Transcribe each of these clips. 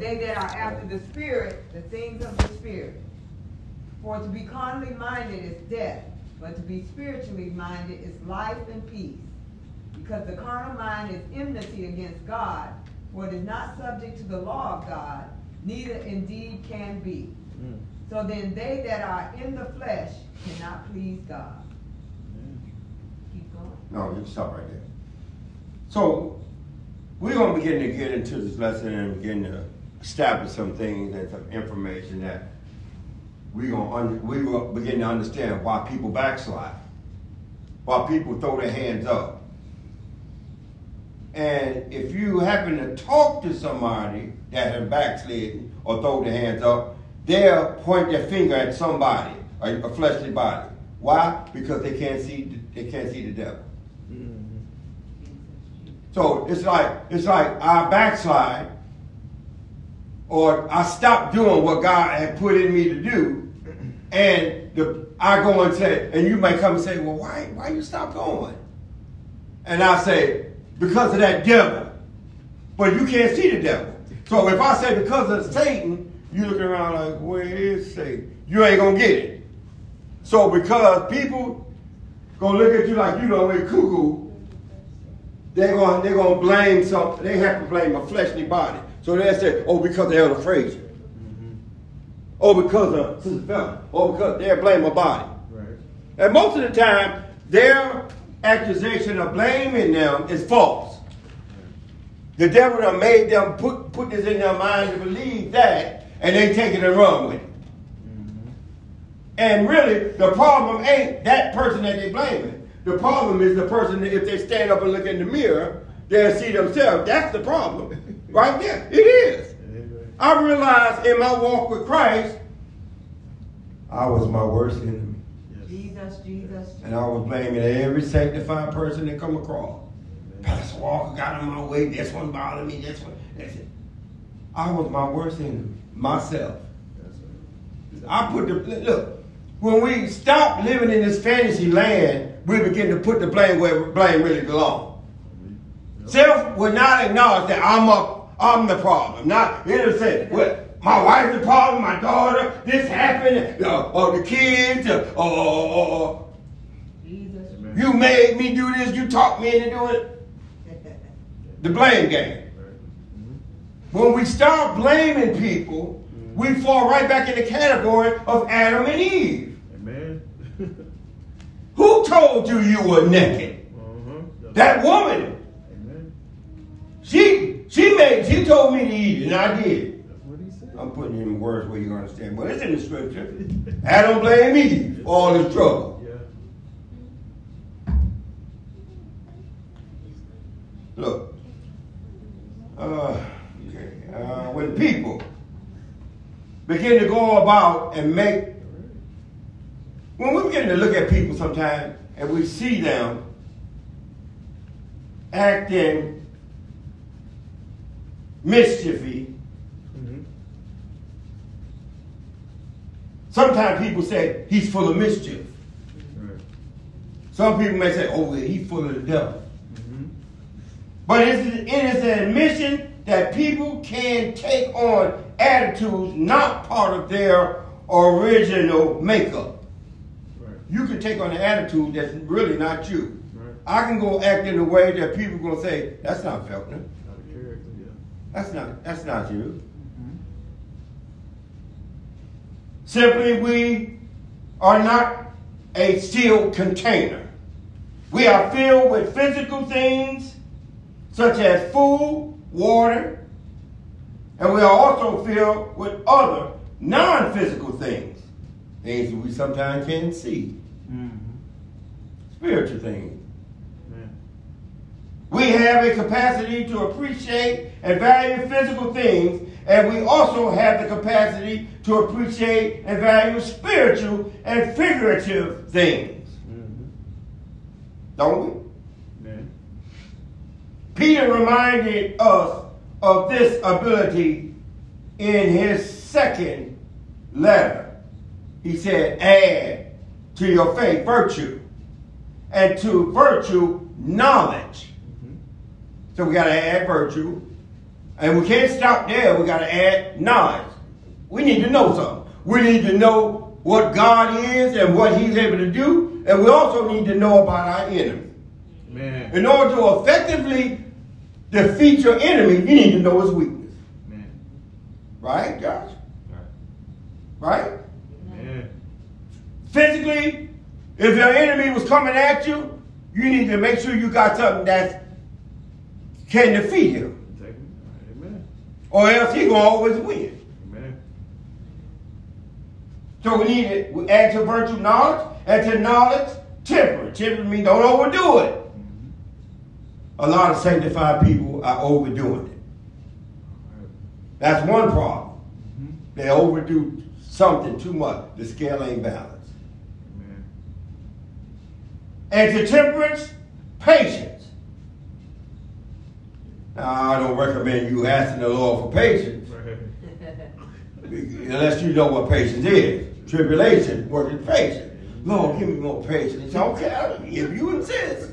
They that are after the Spirit, the things of the Spirit. For to be carnally minded is death, but to be spiritually minded is life and peace. Because the carnal mind is enmity against God, for it is not subject to the law of God, neither indeed can be. Mm. So then they that are in the flesh cannot please God. Keep going. No, you stop right there. So we're going to begin to get into this lesson and begin to establish some things and some information that we're going to we will begin to understand why people backslide, why people throw their hands up. And if you happen to talk to somebody that has backslidden or throw their hands up, they'll point their finger at somebody, a, a fleshly body. Why? Because they can't see they can't see the devil. Mm-hmm. So it's like it's like I backslide, or I stop doing what God had put in me to do, and the I go and say, and you may come and say, well, why why you stop going? And I say, because of that devil. But you can't see the devil. So if I say because of Satan, you looking around like, where is Satan? You ain't gonna get it. So because people gonna look at you like you know we cuckoo, they're gonna they're gonna blame something. They have to blame a fleshly body. So they say, oh, because of Elder Frazier. Mm-hmm. Oh, because of Sister Fella. Oh, because they blame a body. Right. And most of the time, their accusation of blaming them is false. The devil done made them put, put this in their mind to believe that, and they take it and run with it. Mm-hmm. And really, the problem ain't that person that they blaming. The problem is the person that if they stand up and look in the mirror, they'll see themselves. That's the problem. Right there. It is. I realized in my walk with Christ, I was my worst enemy. Jesus, Jesus. And I was blaming every sanctified person that come across. Pastor Walker got in my way. This one bothered me. This one. That's it. I was my worst enemy. Myself. I put the look. When we stop living in this fantasy land, we begin to put the blame where blame really belongs. Self will not acknowledge that I'm up, I'm the problem. Not say, well, my wife's the problem, my daughter, this happened, uh, or the kids, uh, or, you made me do this, you talked me into doing it. The blame game. When we start blaming people, we fall right back in the category of Adam and Eve. Amen. Who told you you were naked? Uh-huh. That woman. Amen. She she made she told me to eat and I did. I'm putting it in words where you understand, but it's in the scripture. I don't blame me for all this trouble. Look, uh, okay. uh, when people begin to go about and make, when we begin to look at people sometimes and we see them acting mischiefy Sometimes people say he's full of mischief. Right. Some people may say, oh, he's full of the devil. Mm-hmm. But it is an admission that people can take on attitudes not part of their original makeup. Right. You can take on an attitude that's really not you. Right. I can go act in a way that people are going to say, that's not Feltner. That's not, that's not you. Simply, we are not a sealed container. We are filled with physical things such as food, water, and we are also filled with other non physical things, things that we sometimes can't see, mm-hmm. spiritual things. We have a capacity to appreciate and value physical things and we also have the capacity to appreciate and value spiritual and figurative things. Mm-hmm. Don't we? Yeah. Peter reminded us of this ability in his second letter. He said, add to your faith virtue, and to virtue knowledge. So we got to add virtue And we can't stop there. We got to add knowledge. We need to know something. We need to know what God is and what He's able to do. And we also need to know about our enemy. Man. In order to effectively defeat your enemy, you need to know his weakness. Man. Right, Josh? Right? Man. Physically, if your enemy was coming at you, you need to make sure you got something that can defeat him. Amen. Or else he gonna always win. Amen. So we need to we add to virtue knowledge, and to knowledge temperance. Temperance means don't overdo it. A lot of sanctified people are overdoing it. That's one problem. Mhm. They overdo something too much. The scale ain't balanced. Amen. And to temperance, patience. I don't recommend you asking the Lord for patience, Right. unless you know what patience is. Tribulation, working patience. Lord, give me more patience. Okay if you insist.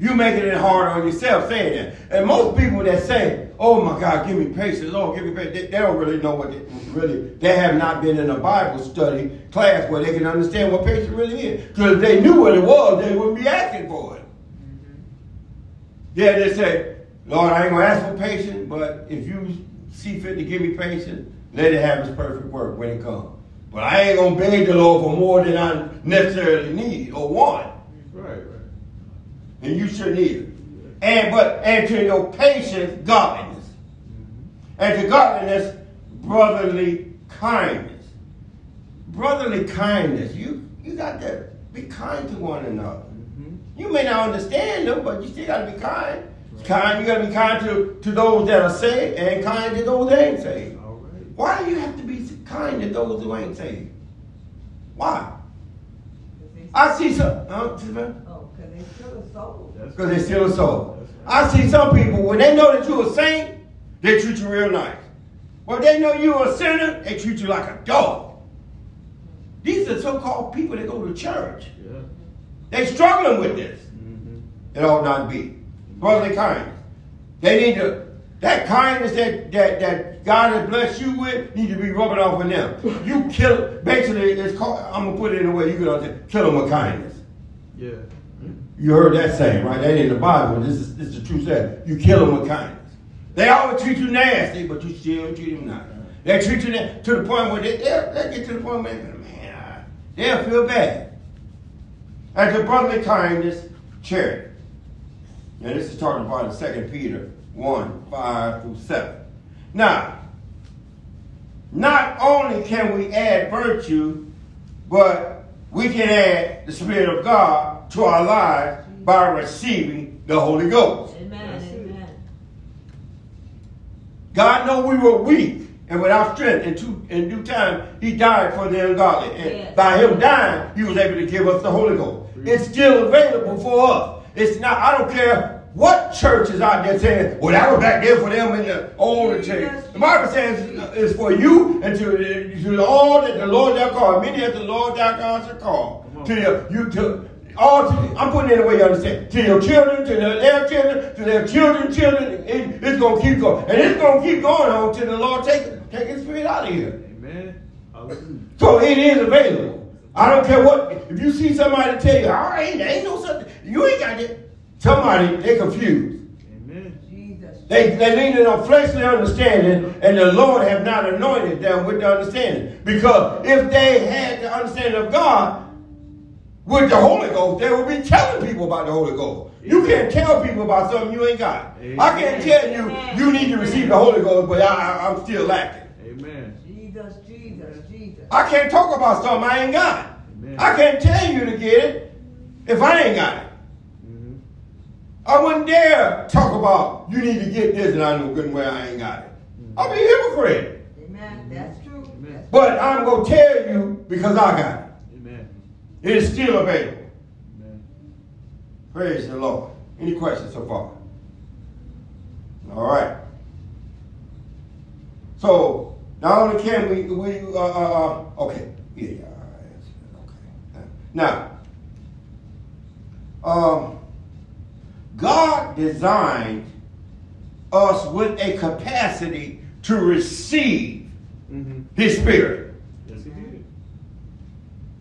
You making it hard on yourself saying that. And most people that say, "Oh my God, give me patience, Lord, give me patience," they, they don't really know what they really. They have not been in a Bible study class where they can understand what patience really is. Because if they knew what it was, they wouldn't be asking for it. Yeah, they say, "Lord, I ain't gonna ask for patience, but if you see fit to give me patience, let it have its perfect work when it comes." But I ain't gonna beg the Lord for more than I necessarily need or want Right, right. and you shouldn't either. And but and to your patience, godliness, mm-hmm. and to godliness, brotherly kindness. Brotherly kindness. You you got to be kind to one another. You may not understand them, but you still got to be kind. Kind. You got to be kind to to those that are saved, and kind to those that ain't saved. All right. Why do you have to be kind to those who ain't saved? Why? I see some. Huh? Oh, because they still a soul. Because they steal a soul. I see some people, when they know that you're a saint, they treat you real nice. When they know you're a sinner, they treat you like a dog. These are so-called people that go to church. Yeah. They struggling with this. Mm-hmm. It ought not be. Brotherly kindness. They need to, that kindness that, that, that God has blessed you with, need to be rubbing off on them. You kill, basically, it's called, I'm going to put it in a way you can understand, kill them with kindness. Yeah. You heard that saying, right? That ain't in the Bible. This is this is the true saying. You kill them with kindness. They always treat you nasty, but you still treat them nice. They treat you to the point where they they'll, they'll get to the point where man, I- they'll feel bad. And to brotherly kindness, charity. Now this is talking about in Second Peter 1, 5 through 7. Now, not only can we add virtue, but we can add the Spirit of God to our lives by receiving the Holy Ghost. Amen, amen. God know we were weak and without strength. In, two, in due time, He died for the ungodly. And Yes. by Him dying, He was able to give us the Holy Ghost. It's still available for us. It's not, I don't care what church is out there saying, well, that was back there for them in the older church. The Bible says it's for you and to, to all that the Lord shall call. Many as the Lord thy God shall call. Come on. To your, you, to, all to, I'm putting it in the way you understand. To your children, to their, their children, to their children, children, it, it's gonna keep going, and it's gonna keep going on till the Lord take take His spirit out of here. Amen. So it is available. I don't care what. If you see somebody tell you, ah, "All right, there ain't no something," you ain't got it. Somebody they confused. Amen. Jesus. They they leaning on fleshly understanding, and the Lord have not anointed them with the understanding. Because if they had the understanding of God with the Holy Ghost, they would be telling people about the Holy Ghost. You can't tell people about something you ain't got. I can't tell you you need to receive the Holy Ghost, but I, I, I'm still lacking. Amen. I can't talk about something I ain't got. Amen. I can't tell you to get it if I ain't got it. Mm-hmm. I wouldn't dare talk about you need to get this and I know good and well I ain't got it. I'll be a hypocrite. Amen. That's true. Amen. But I'm going to tell you because I got it. Amen. It is still available. Amen. Praise the Lord. Any questions so far? All right. So not only can we we uh, uh, uh okay yeah yeah okay now um, God designed us with a capacity to receive Mm-hmm. His Spirit. Yes, he did.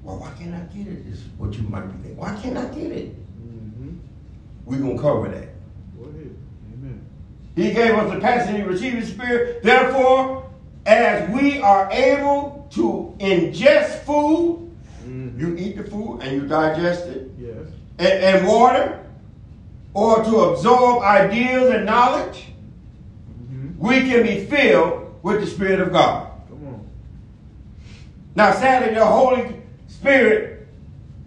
Well, why can't I get it? Is what you might be thinking. Why can't I get it? Mm-hmm. We're going to cover that. Go ahead. Amen. He gave us the capacity to receive His Spirit. Therefore, as we are able to ingest food, Mm-hmm. you eat the food and you digest it, Yes. and, and water, or to absorb ideas and knowledge, Mm-hmm. we can be filled with the Spirit of God. Come on. Now, sadly, the Holy Spirit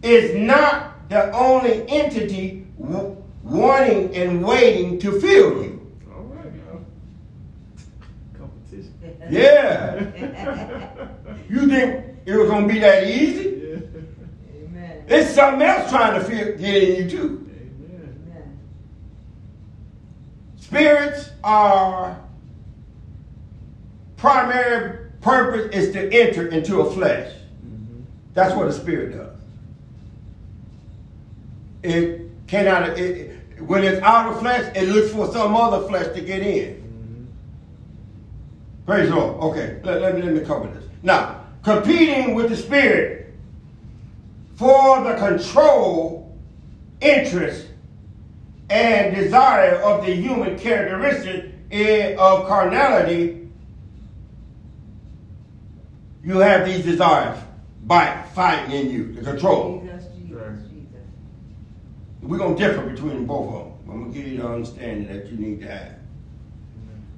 is not the only entity w- wanting and waiting to fill you. All right now. Competition. Yeah. You think it was going to be that easy? Yeah. Amen. It's something else trying to feel, get in you, too. Amen. Spirits are primary purpose is to enter into a flesh. Mm-hmm. That's what a spirit does. It cannot. It, it- when it's out of flesh, it looks for some other flesh to get in. Praise the Lord. Okay, let, let, me, let me cover this. Now, competing with the spirit for the control, interest, and desire of the human characteristic i- of carnality, you have these desires by fighting in you, the control. Jesus, Jesus, Jesus. We're going to differ between both of them. I'm going to give you the understanding that you need to have.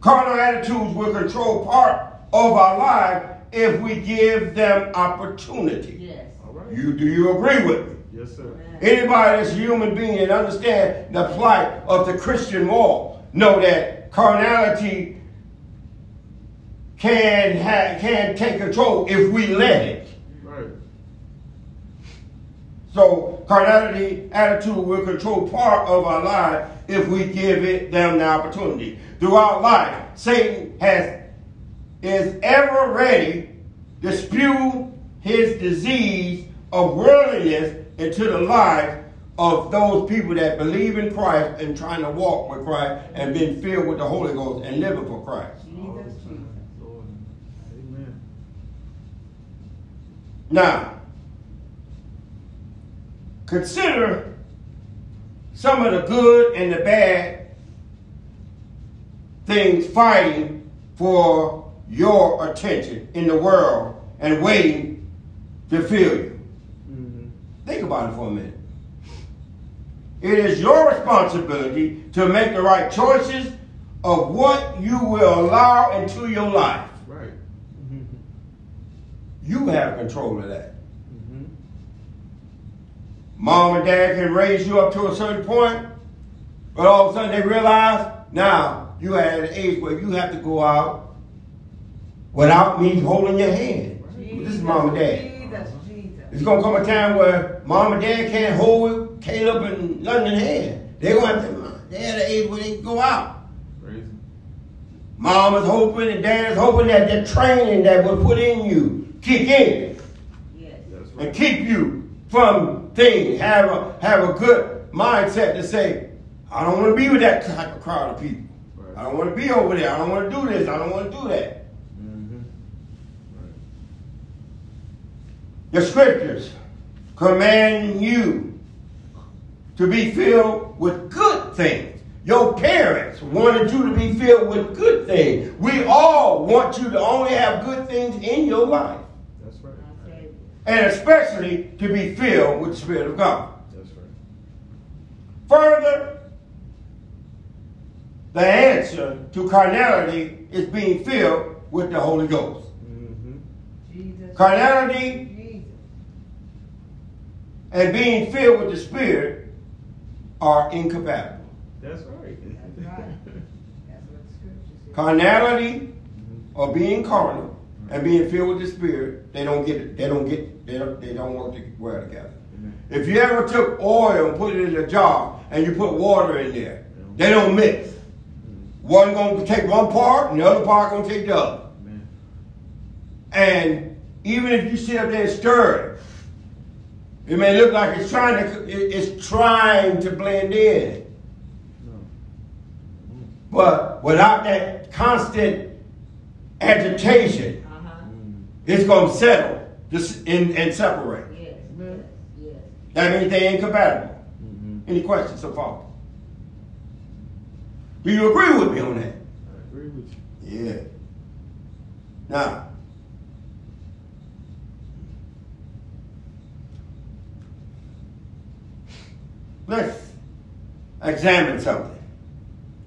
Carnal attitudes will control part of our life if we give them opportunity. Yes. All right. You do you agree with me? Yes, sir. Amen. Anybody that's a human being and understand the plight of the Christian walk know that carnality can ha- can take control if we let it. Right. So carnality attitude will control part of our life if we give it them the opportunity. Throughout life, Satan has is ever ready to spew his disease of worldliness into the life of those people that believe in Christ and trying to walk with Christ and being filled with the Holy Ghost and living for Christ. All the Jesus, time. Lord. Amen. Now, consider some of the good and the bad things fighting for your attention in the world and waiting to fill you. Mm-hmm. Think about it for a minute. It is your responsibility to make the right choices of what you will allow into your life. Right. Mm-hmm. You have control of that. Mm-hmm. Mom and dad can raise you up to a certain point, but all of a sudden they realize now you are at an age where you have to go out without me holding your hand. This is mom and dad. Jesus, Jesus. It's gonna come a time where mom and dad can't hold Caleb and London hand. They're gonna have to, they're at an age where they can go out. Praise. Mom is hoping and dad is hoping that the training that was put in you kick in. Yes. Right. and keep you from things. Have a have a good mindset to say, I don't want to be with that type of crowd of people. I don't want to be over there. I don't want to do this. I don't want to do that. Mm-hmm. Right. The scriptures command you to be filled with good things. Your parents wanted you to be filled with good things. We all want you to only have good things in your life. That's right. And especially to be filled with the Spirit of God. That's right. Further, the answer to carnality is being filled with the Holy Ghost. Mm-hmm. Jesus. Carnality Jesus. and being filled with the Spirit are incompatible. That's right. That's right. That's what the scripture says. Carnality Mhm. or being carnal and being filled with the Spirit, they don't get it. They don't get. They don't. They don't work to- well together. Amen. If you ever took oil and put it in a jar and you put water in there, they don't mix. One gonna take one part and the other part gonna take the other. Amen. And even if you sit up there and stir it, it may look like it's trying to it's trying to blend in. But without that constant agitation, Uh-huh. it's going to settle this and, and separate. Yes, Amen. yes, yes. That means they incompatible. Mm-hmm. Any questions so far? Do you agree with me on that? I agree with you. Yeah. Now, let's examine something.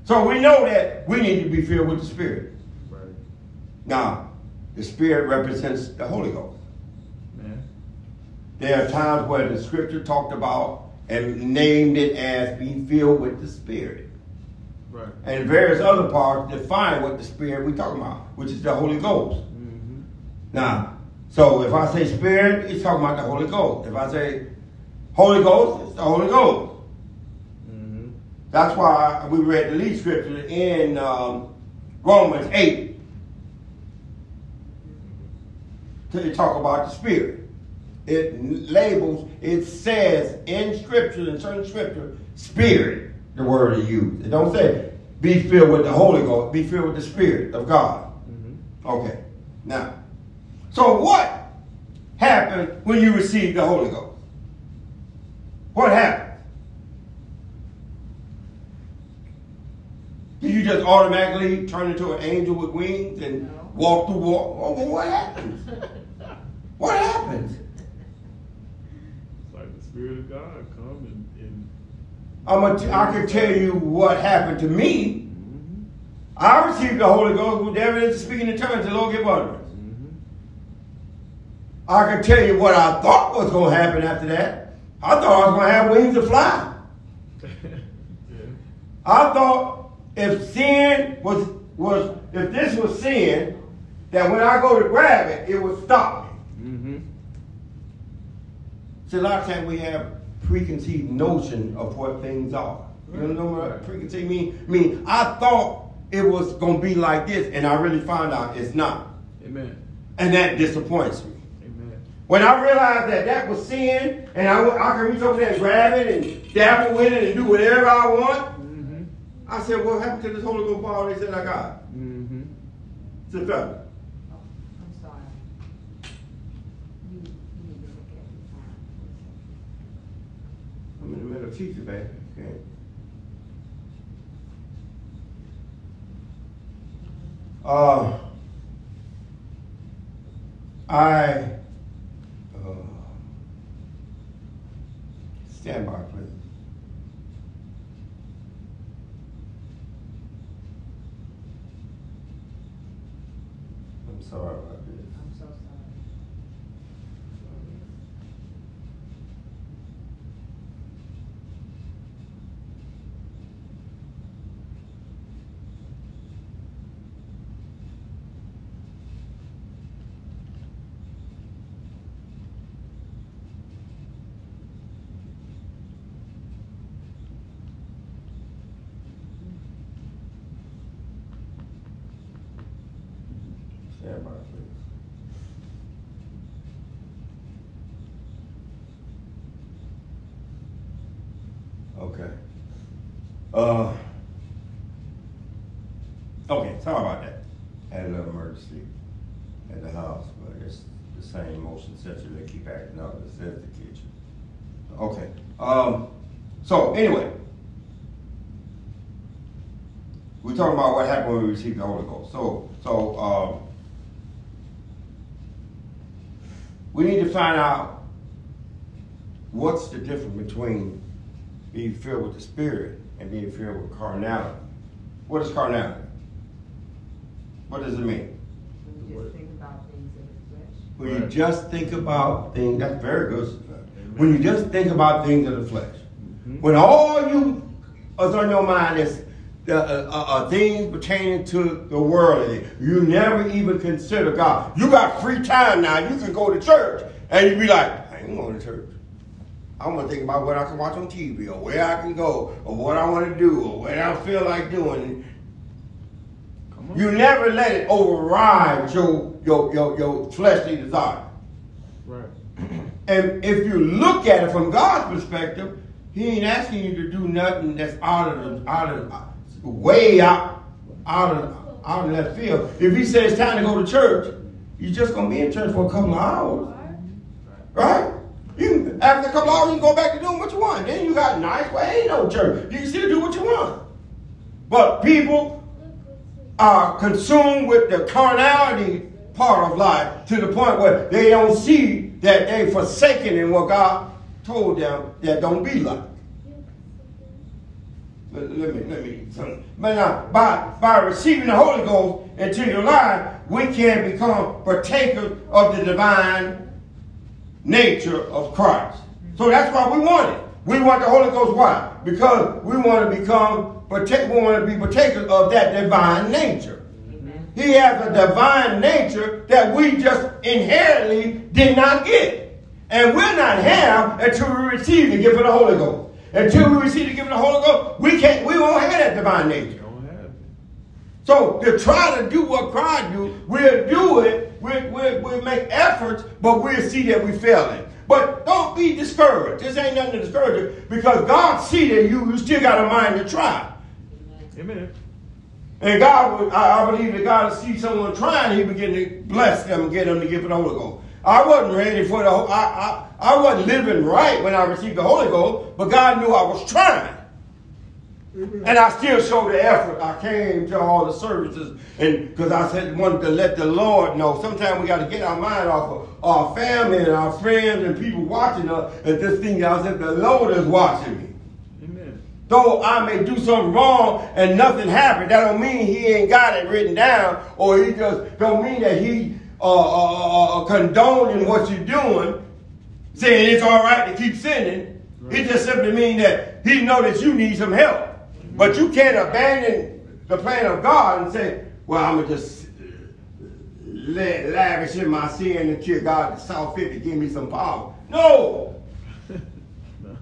So we know that we need to be filled with the Spirit. Right. Now, the Spirit represents the Holy Ghost. Man. There are times where the Scripture talked about and named it as being filled with the Spirit. Right. And various other parts define what the Spirit we're talking about, which is the Holy Ghost. Mm-hmm. Now, so if I say Spirit, it's talking about the Holy Ghost. If I say Holy Ghost, it's the Holy Ghost. Mm-hmm. That's why we read the lead scripture in um, Romans 8 to talk about the Spirit. It labels, it says in scripture, in certain scripture, Spirit, the word it used. It don't say be filled with the Holy Ghost, be filled with the Spirit of God. Mm-hmm. Okay. Now, so what happened when you received the Holy Ghost? What happened? Did you just automatically turn into an angel with wings and No. walk through walk? Oh, well, what happens? What happens? It's like the Spirit of God and I'm a t- I can tell you what happened to me. mm-hmm. I received the Holy Ghost evidence of speaking in tongues. The Lord give utterance. Mm-hmm. I can tell you what I thought was going to happen after that. I thought I was going to have wings to fly. yeah. I thought if sin was was if this was sin, that when I go to grab it, it would stop me. Mm-hmm. See, a lot of times we have preconceived notion of what things are. You know what preconceived mean? I mean, I thought it was going to be like this, and I really found out it's not, Amen. and that disappoints me. Amen. When I realized that that was sin, and I, I can reach over there and grab it and dabble with it and do whatever I want, Mm-hmm. I said, what happened to this Holy Ghost power they said I got? Mm-hmm. Sit down. Oh, I'm sorry. You, you need to look at the time. I'm in the middle of teaching. Okay. Uh, I uh, stand by, please. I'm sorry about this. I'm so sorry. Stand by, please. Okay. Uh. Okay, sorry about that. Had a little emergency at the house, but it's the same motion sensor that keep acting up. It says the kitchen. Okay. Um. So anyway, we're talking about what happened when we received the Holy Ghost. So, so um, we need to find out what's the difference between being filled with the Spirit and being filled with carnality. What is carnality? What does it mean? When you just think about things in the flesh. When you just think about things, that's very good. When you just think about things of the flesh. Mhm. When all you is on your mind is the uh, uh, uh, things pertaining to the world, you never even consider God. You got free time now. You can go to church and you be like, I ain't going to church. I'm gonna think about what I can watch on TV, or where I can go, or what I want to do, or what I feel like doing. Come on. You never let it override your your your, your fleshly desire. Right. And if you look at it from God's perspective, He ain't asking you to do nothing that's out of the, out of way out, out of out in that field. If he says it's time to go to church, you're just gonna be in church for a couple of hours, right? You after a couple hours, you go back to doing what you want. Then you got nice. Well, ain't no church. You can still do what you want. But people are consumed with the carnality part of life to the point where they don't see that they forsaken in what God told them that don't be like. Let, let me, let me. But now, by, by receiving the Holy Ghost into your life, we can become partakers of the divine nature of Christ. So that's why we want it. We want the Holy Ghost. Why? Because we want to become, partake, we want to be partakers of that divine nature. Amen. He has a divine nature that we just inherently did not get. And we'll not have until we receive the gift of the Holy Ghost. Until we receive the gift of the Holy Ghost, we can't, we won't have that divine nature. So to try to do what Christ do, we'll do it, we'll, we'll, we'll make efforts, but we'll see that we fail it. But don't be discouraged. This ain't nothing to discourage you because God see that you, you still got a mind to try. Amen. And God, I, I believe that God will see someone trying, He begin to bless them and get them to give the Holy Ghost. I wasn't ready for the. I, I, I wasn't living right when I received the Holy Ghost, but God knew I was trying. And I still showed the effort. I came to all the services, and because I said wanted to let the Lord know. Sometimes we got to get our mind off of our family and our friends and people watching us. And this thing, I said, the Lord is watching me. Amen. Though I may do something wrong and nothing happened, that don't mean He ain't got it written down, or He just don't mean that He uh, uh, uh, condoning what you're doing, saying it's all right to keep sinning. Right. It just simply means that he know that you need some help. But you can't abandon the plan of God and say, well, I'm going to just lavish in my sin until God saw fit to give me some power. No. no.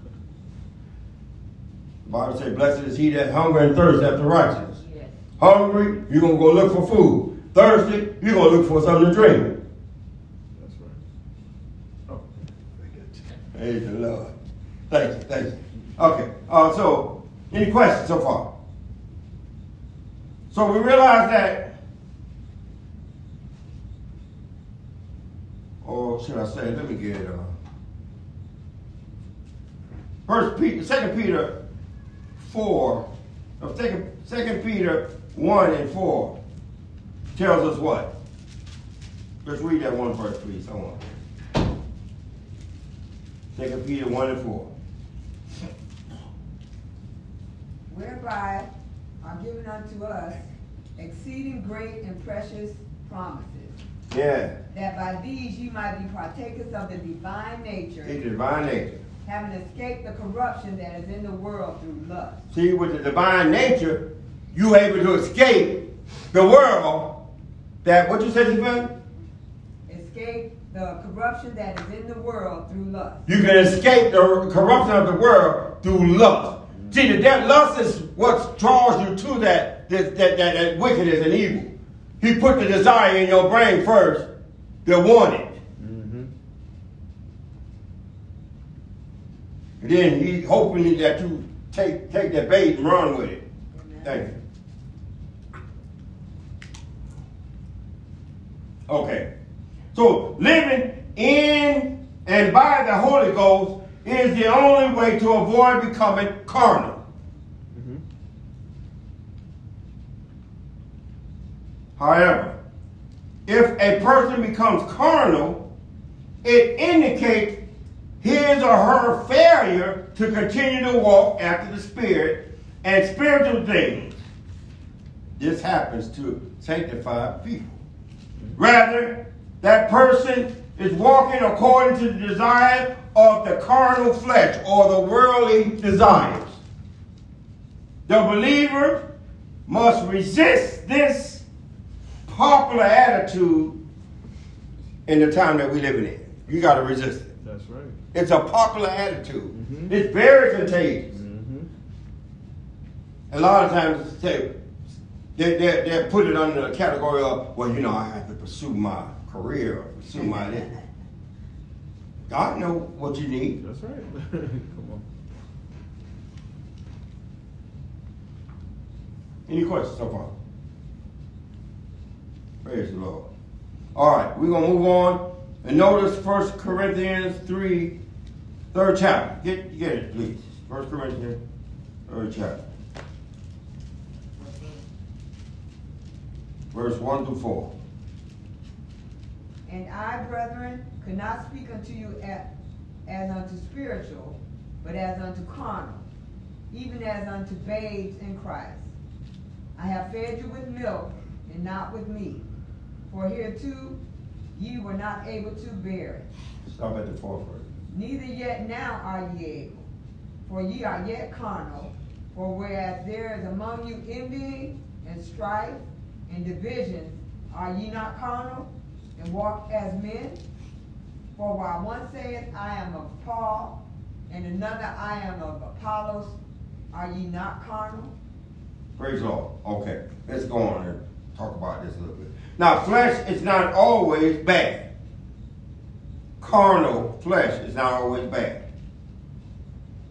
The Bible says, blessed is he that hunger and thirst after righteousness. Yes. Hungry, you're going to go look for food thirsty, you're going to look for something to drink. That's right. Oh, Praise the Lord. Thank you, thank you. Okay, uh, so any questions so far? So we realize that, or should I say, let me get. Uh, First Peter, Second Peter four, Second, Second Peter one and four tells us what? Let's read that one verse, please. Want. Second Peter 1 and 4. Whereby are given unto us exceeding great and precious promises. Yeah. That by these you might be partakers of the divine nature. The divine nature. Having escaped the corruption that is in the world through lust. See, with the divine nature, you able to escape the world that what you said, Stephen? Escape the corruption that is in the world through lust. You can escape the corruption of the world through lust. See, that lust is what draws you to that, that, that, that, that wickedness and evil. He put the desire in your brain first to want it. Mm-hmm. And then he's hoping that you take, take that bait and run with it. Amen. Thank you. Okay. So living in and by the Holy Ghost is the only way to avoid becoming carnal. Mm-hmm. However, if a person becomes carnal, it indicates his or her failure to continue to walk after the Spirit and spiritual things. This happens to sanctified people. Rather, that person is walking according to the desire of the carnal flesh or the worldly desires. The believer must resist this popular attitude in the time that we're living in. You got to resist it. That's right. It's a popular attitude. Mm-hmm. It's very contagious. Mm-hmm. A lot of times, say, they, they, they put it under the category of, well, you know, I have to pursue my career or pursue my this. God know what you need. That's right. Come on. Any questions so far? Praise the Lord. All right, we're going to move on. And notice 1 Corinthians 3, third chapter. Get, get it, please. 1 Corinthians, third chapter. Verse 1 through 4. And I, brethren, could not speak unto you as, as unto spiritual, but as unto carnal, even as unto babes in Christ. I have fed you with milk and not with meat, for hereto ye were not able to bear it. Stop at the fourth verse. Neither yet now are ye able, for ye are yet carnal. For whereas there is among you envying and strife and division, are ye not carnal and walk as men? For while one saith, I am of Paul, and another, I am of Apollos, are ye not carnal? Praise Lord. Okay, let's go on and talk about this a little bit. Now, flesh is not always bad. Carnal flesh is not always bad.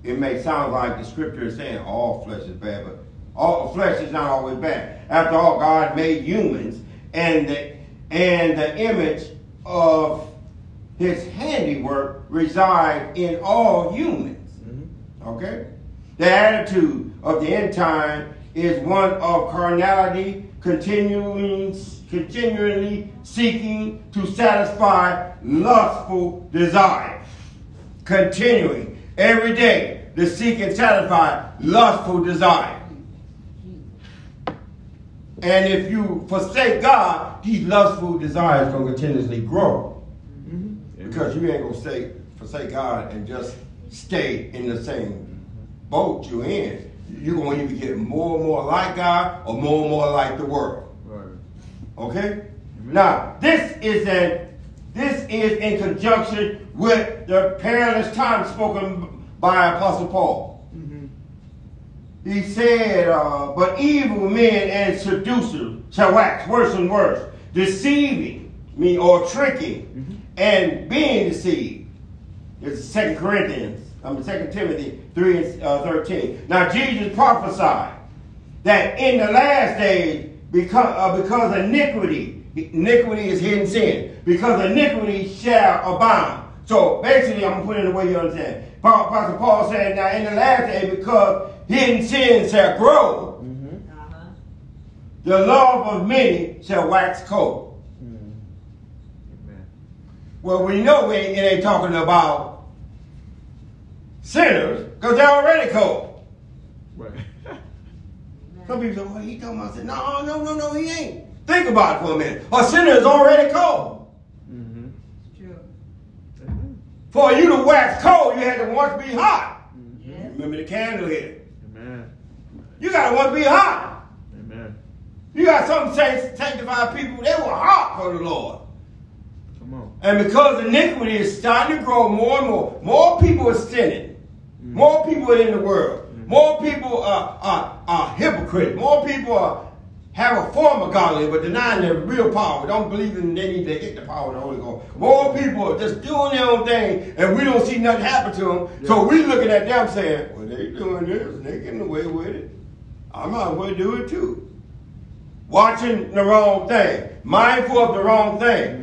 It may sound like the scripture is saying all flesh is bad, but all flesh is not always bad. After all, God made humans and the, and the image of his handiwork reside in all humans. Mm-hmm. Okay? The attitude of the end time is one of carnality, continuing, continually seeking to satisfy lustful desires. Continuing every day to seek and satisfy lustful desires. And if you forsake God, these lustful desires going to continuously grow. Mm-hmm. Because you ain't going to stay, forsake God and just stay in the same boat you're in. You're going to either get more and more like God or more and more like the world. Right. Okay? Mm-hmm. Now, this is a this is in conjunction with the perilous time spoken by Apostle Paul. He said, uh, but evil men and seducers shall wax worse and worse, deceiving me or tricking mm-hmm. and being deceived. It's Second Corinthians, I mean Second Timothy 3 and uh, 13. Now Jesus prophesied that in the last days, because, uh, because iniquity, iniquity is hidden sin, because iniquity shall abound. So basically, I'm going to put it in the way you understand. Apostle Paul said, now in the last day, because hidden sins shall grow, mm-hmm. uh-huh. the love of many shall wax cold. Mm-hmm. Well, we know it ain't talking about sinners because they're already cold. Right. Some people say, well, he talking about sin. No, no, no, no, he ain't. Think about it for a minute. A sinner is already cold. Mm-hmm. It's true. For you to wax cold, you had to once be hot. Mm-hmm. Remember the candle here. You got to want to be hot. Amen. You got some sanctified people, they were hot for the Lord. Come on. And because iniquity is starting to grow more and more, more people are sinning. Mm. More people are in the world. Mm. More people are, are, are hypocrites. More people are, have a form of godliness but denying their real power. Don't believe in they need to get the power of the Holy Ghost. More people are just doing their own thing and we don't see nothing happen to them. Yeah. So we looking at them saying, they doing this and they getting away with it. I might as well do it too. Watching the wrong thing, mindful of the wrong thing.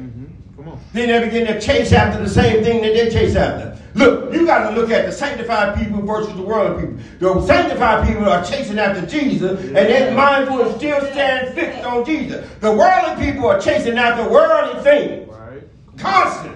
Mm-hmm. Then they begin to chase after the same thing that they chase after. Look, you got to look at the sanctified people versus the worldly people. The sanctified people are chasing after Jesus, yeah. and their mindful and still stand fixed on Jesus. The worldly people are chasing after worldly things. Right. Constant.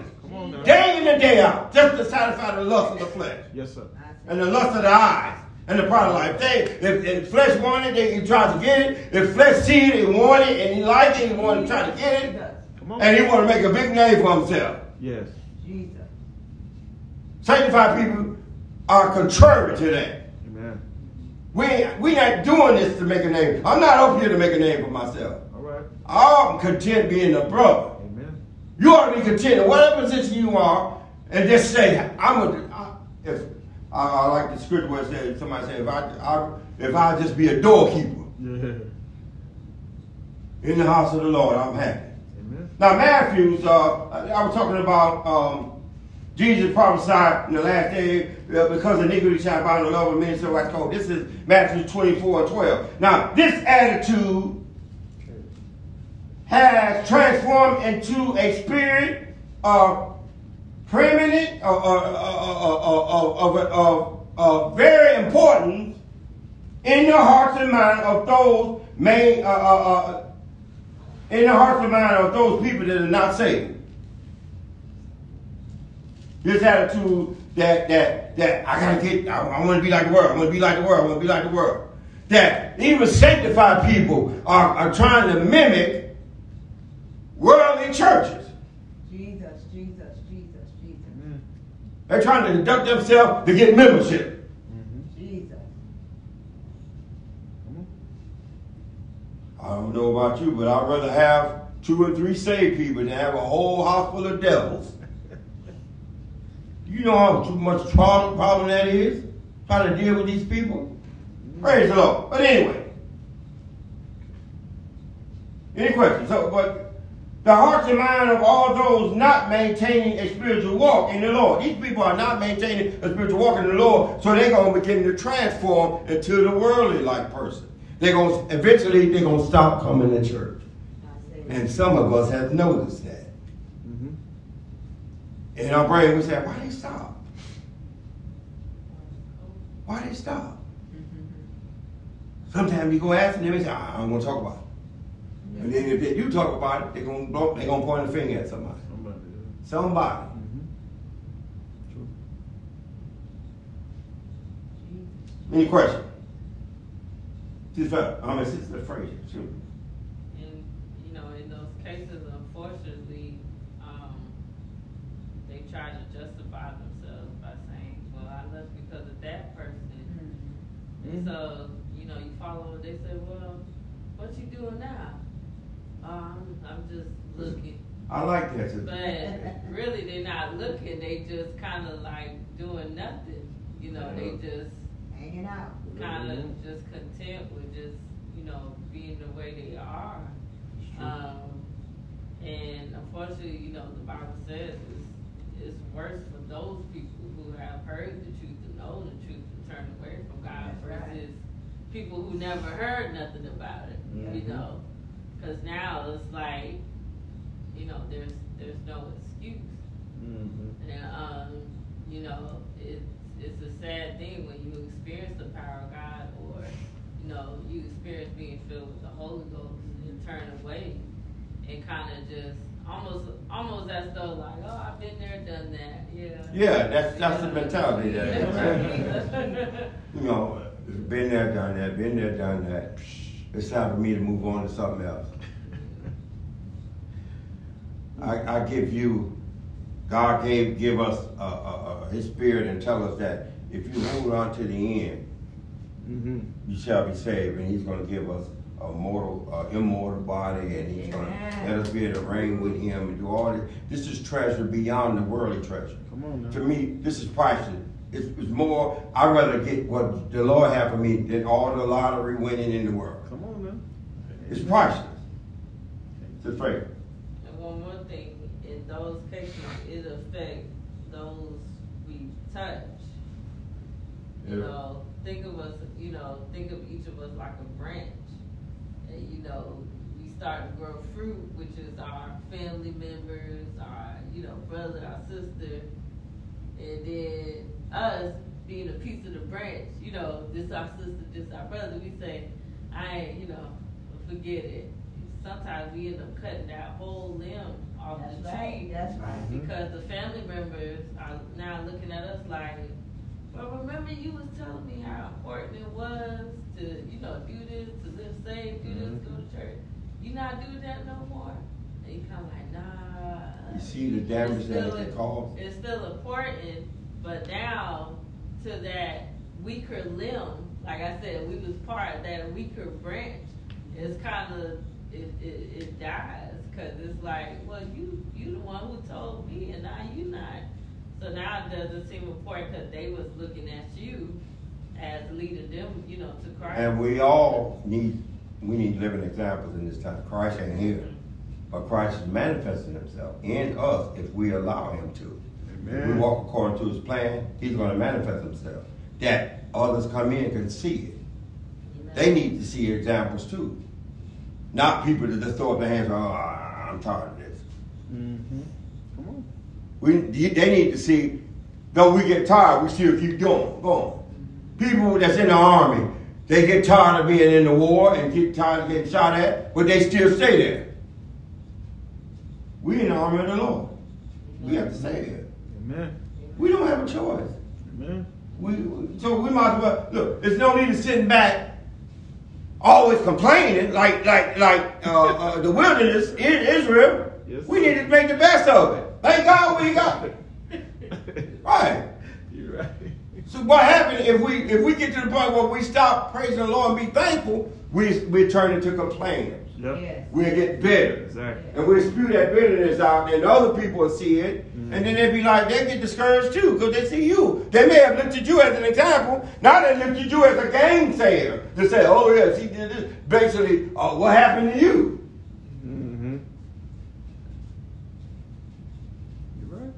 Day in and day out, just to satisfy the lust of the flesh. Yes, sir. And the lust of the eyes and the pride of life. They, if, if flesh wanted it, he tries to get it. If flesh see it, he want it, and he like it, he want to try to get it. And he want to make a big name for himself. Yes. Jesus. Sanctified people are contrary to that. Amen. We, we not doing this to make a name. I'm not up here to make a name for myself. All right. I'm content being a brother. Amen. You ought to be content in whatever position you are and just say, I'm a, if I, I like the scripture where it said, somebody said, if I, I if I just be a doorkeeper yeah. in the house of the Lord, I'm happy. Amen. Now, Matthew's, uh, I was talking about um, Jesus prophesied in the last day uh, because iniquity shall abound the love of men so I told. This is Matthew 24 and 12. Now, this attitude has transformed into a spirit of permanent, or of, of, of, very important in the hearts and minds of those may, uh, uh, uh, in the hearts and minds of those people that are not saved. This attitude that that that I gotta get, I, I want to be like the world. I want to be like the world. I want to be like the world. That even sanctified people are, are trying to mimic worldly churches. Jesus, Jesus, Jesus, Jesus. They're trying to deduct themselves to get membership. I don't know about you, but I'd rather have two or three saved people than have a whole house full of devils. You know how much problem, problem that is? Trying to deal with these people? Praise the Lord. But anyway. Any questions? So, but the hearts and mind of all those not maintaining a spiritual walk in the Lord. These people are not maintaining a spiritual walk in the Lord, so they're going to begin to transform into the worldly like person. They're going to, eventually they're going to stop coming to church. And some of us have noticed that. Mm-hmm. And our brain would say, why they stop? Why they stop? Mm-hmm. Sometimes you go ask them and say, I don't want to talk about it. And then if they do talk about it, they're gonna they're gonna point a finger at somebody. Somebody. Somebody. Any questions? Sister, I'm a sister Frazier. Sure. And, you know, in those cases, unfortunately, um, they try to justify themselves by saying, well, I left because of that person. And so, you know, you follow, they say, well, what you doing now? Um, I'm just looking. I like that. sister. But really, they're not looking. They just kind of like doing nothing. You know, they just Hanging out. kind of just content with just you know being the way they are. Um, and unfortunately, you know, the Bible says it's, it's worse for those people who have heard the truth to know the truth and turn away from God That's right. versus people who never heard nothing about it. Yeah. You know, because now it's like, you know, there's there's no excuse. Mm-hmm. And um, you know, it's it's a sad thing when you experience the power of God or, you know, you experience being filled with the Holy Ghost and turn away and kind of just almost almost as though like, oh, I've been there, done that. Yeah. Yeah, that's that's the mentality that Yeah. you know, been there, done that, been there, done that. It's time for me to move on to something else. I, I give you, God gave give us uh, uh, uh, His Spirit and tell us that if you hold on to the end, Mm-hmm. you shall be saved, and He's going to give us a mortal, uh, immortal body, and He's going to let us be able to reign with Him and do all this. This is treasure beyond the worldly treasure. Come on now. To me, this is priceless. It's, it's more. I'd rather get what the Lord had for me than all the lottery winning in the world. Come on man. It's priceless. It's afraid. And one more thing, in those cases, it affects those we touch. You Yeah. know, think of us, you know, think of each of us like a branch. And, you know, we start to grow fruit, which is our family members, our, you know, brother, our sister. And then us being a piece of the branch, you know, this our sister, this our brother, we say, I ain't, you know, forget it. Sometimes we end up cutting that whole limb off That's the right, tree that's right. Mm-hmm. because the family members are now looking at us like, well, remember you was telling me how important it was to, you know, do this, to live safe, do this, mm-hmm. go to church. You not doing that no more? And you kind of like, nah. You see the damage that it can cause? It's still important, but now to that weaker limb, like I said, we was part of that weaker branch. It's kind of it, it, it dies because it's like, well, you you the one who told me, and now you not. So now it doesn't seem important because they was looking at you as leading them, you know, to Christ. And we all need we need living examples in this time. Christ ain't here, but Christ is manifesting Himself in us if we allow Him to. If we walk according to his plan, he's going to manifest himself. That others come in can see it. They need to see examples too. Not people that just throw up their hands, oh, I'm tired of this. Mm-hmm. Come on. We, they need to see, though we get tired, we still keep going, going. People that's in the army, they get tired of being in the war and get tired of getting shot at, but they still stay there. We in the army of the Lord. We have to stay there. Amen. We don't have a choice. Amen. We, we- so we might as well look. There's no need of sitting back, always complaining like like like uh, uh, the wilderness in Israel. Yes, we need to make the best of it. Thank God we got it. Right. You're right. So what happened if we if we get to the point where we stop praising the Lord and be thankful, we we turn into complainers. Yep. Yes. We'll get bitter. Exactly. And we spew that bitterness out, and other people will see it, and then they be like, they get discouraged too, because they see you. They may have looked at you as an example, now they look at you as a gainsayer to say, oh yes, he did this. Basically, uh, what happened to you? Mm-hmm. You're right.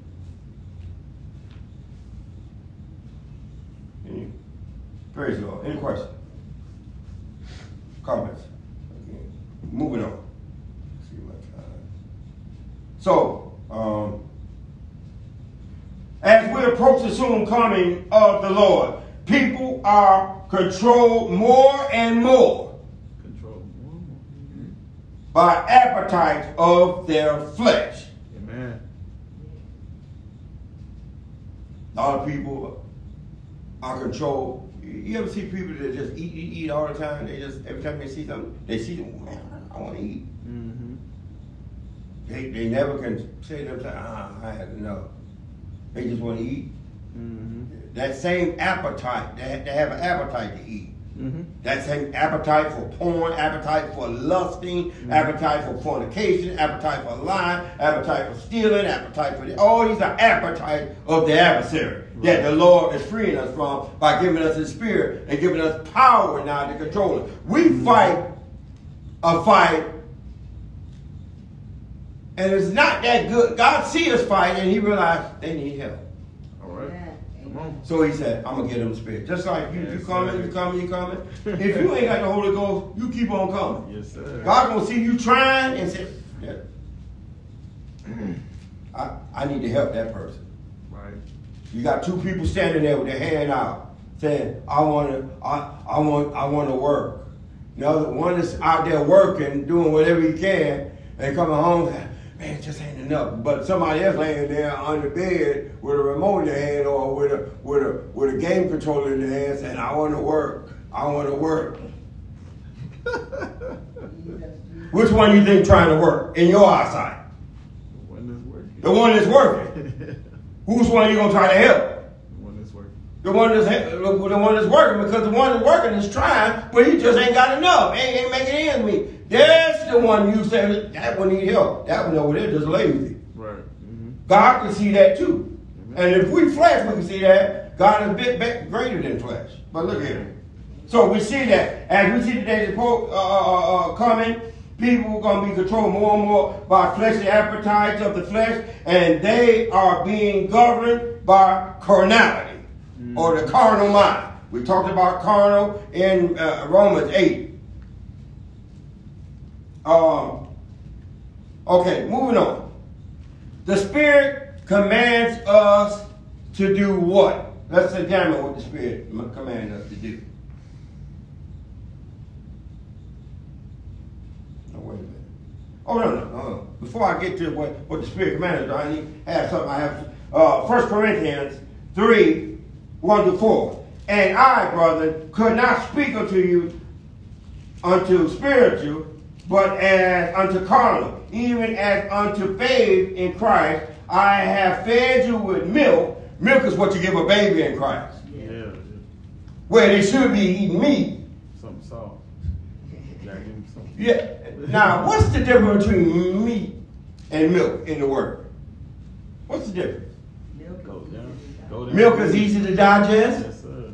Praise the Lord. Any questions? Comments? Again, Moving on. See my time. So, um, as we coming of the Lord, people are controlled more and more by appetites of their flesh. Amen. A lot of people are controlled. You ever see people that just eat, eat, eat all the time? They just every time they see something, they see them. Man, I want to eat. Mm-hmm. They, they never can say to themselves, ah, I had enough. They just want to eat. Mm-hmm. That same appetite, they, they have an appetite to eat. Mm-hmm. That same appetite for porn, appetite for lusting, appetite for fornication, appetite for lying, appetite for stealing, appetite for the, all these are appetite of the adversary that the Lord is freeing us from by giving us His Spirit and giving us power now to control it. We fight a fight, and it's not that good. God see us fight, and He realized they need help. All right. Amen. Come on. Mm-hmm. So he said, I'm gonna get the spirit. Just like you, you coming, sir. you coming, you coming. If you ain't got the Holy Ghost, you keep on coming. Yes, sir. God gonna see you trying and say, yeah. I, I need to help that person. Right. You got two people standing there with their hand out, saying, I wanna, I, I want, I wanna work. Now one is out there working, doing whatever he can, and coming home, saying, man, it just ain't enough. But somebody else laying there on the bed with a remote in their hand or with a with a with a game controller in their hand, saying, I wanna work, I wanna work. Which one you think trying to work in your eyesight? The one that's working. The one that's working. Who's one you gonna try to help? the one that's working. The one that's the one that's working because the one that's working is trying, but he just ain't got enough. Ain't, ain't making ends meet. That's the one you say that one need help. That one over there just lazy. Right. Mm-hmm. God can see that too. And if we flesh, we can see that God is a bit greater than flesh. But look at him. So we see that as we see the days of uh, uh, uh, coming, people are going to be controlled more and more by fleshly appetites of the flesh, and they are being governed by carnality or the carnal mind. We talked about carnal in uh, Romans 8. Um, okay, moving on. The Spirit commands us to do what? Let's examine what the Spirit commands us to do. No, wait a minute. Oh, no, no, no. Before I get to what, what the Spirit commands us, I need to have something I have. Uh, 1 Corinthians 3 1 to 4. And I, brother, could not speak unto you unto spiritual, but as unto carnal, even as unto babe in Christ. I have fed you with milk. Milk is what you give a baby in Christ, Yeah. yeah. where they should be eating meat. Something soft. Gotta give him something. Yeah. Now, what's the difference between meat and milk in the word? What's the difference? Milk Go is down. easy to Go down. Milk is easy to digest, Yes, sir.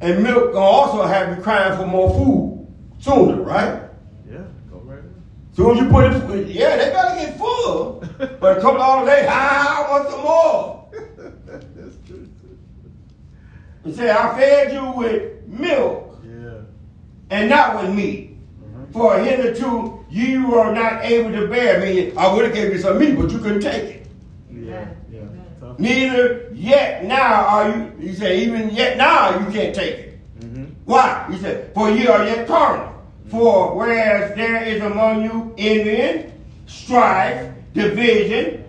and milk gonna also have you crying for more food sooner, right? Yeah. Go right there. Soon as you put it, yeah, they gotta get full. But a couple hours later, ah, I want some more. That's true. Said, I fed you with milk Yeah. and not with meat. Uh-huh. For hitherto you were not able to bear me. I would have gave you some meat, but you couldn't take it. Yeah. Yeah. Tough. Neither yet now are you, he said, even yet now you can't take it. Mm-hmm. Why? He said, for ye are yet carnal. For whereas there is among you envy, strife, division,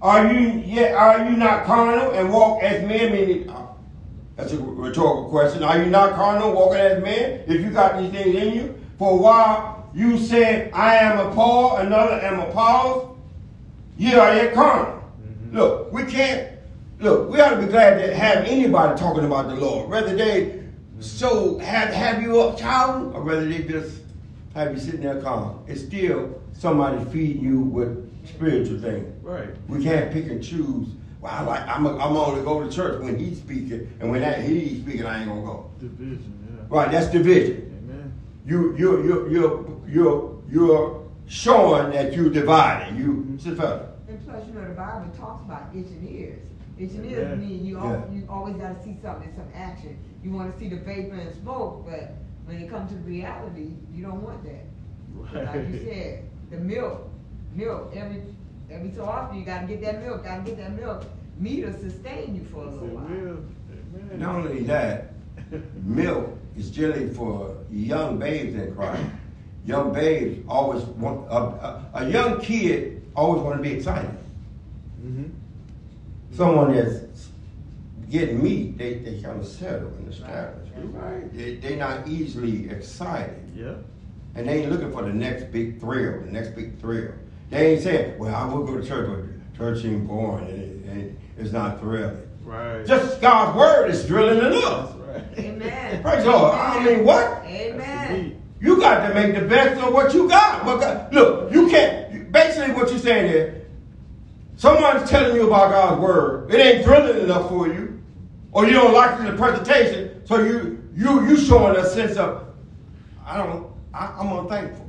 are you yet are you not carnal and walk as men? Meaning, uh, that's a rhetorical question. Are you not carnal, walking as men? If you got these things in you, for while you said, "I am a Paul," another am of Apollos, ye are yet carnal. Look, we can't. Look, we ought to be glad to have anybody talking about the Lord, whether they so have have you up shouting or whether they just have you sitting there calm. It's still somebody feeding you with spiritual things. Right. We can't pick and choose. Well, I like I'm a, I'm only go to church when he's speaking, and when that he's speaking, I ain't gonna go. Division. Yeah. Right? That's division. Amen. You you you you you you're showing that you're dividing. You, mm-hmm. sit fella. And plus, you know, the Bible talks about itching ears. Itching Yeah. ears mean you, al- you always got to see something, in some action. You want to see the vapor and smoke, but when it comes to reality, you don't want that. Right. Like you said, the milk, milk, every every so often you got to get that milk, got to get that milk. Meat will sustain you for a little while. Amen. Not only that, milk is generally for young babes in Christ. Young babes always want a, a, a young kid always want to be excited. Mm-hmm. Someone that's getting meat, they, they kind of settle and establish. Right. Right? They they not easily excited, Yeah. and they ain't looking for the next big thrill. The next big thrill. They ain't saying, "Well, I will go to church, but church ain't boring and, it, and it's not thrilling." Right. Just God's word is thrilling That's enough. right. Amen. Praise the Lord. I mean, what? Amen. You got to make the best of what you got. What God- look, you can't. Basically, what you're saying is, someone's telling you about God's word. It ain't thrilling enough for you, or you don't like the presentation. So you you you showing a sense of, I don't. I, I'm unthankful.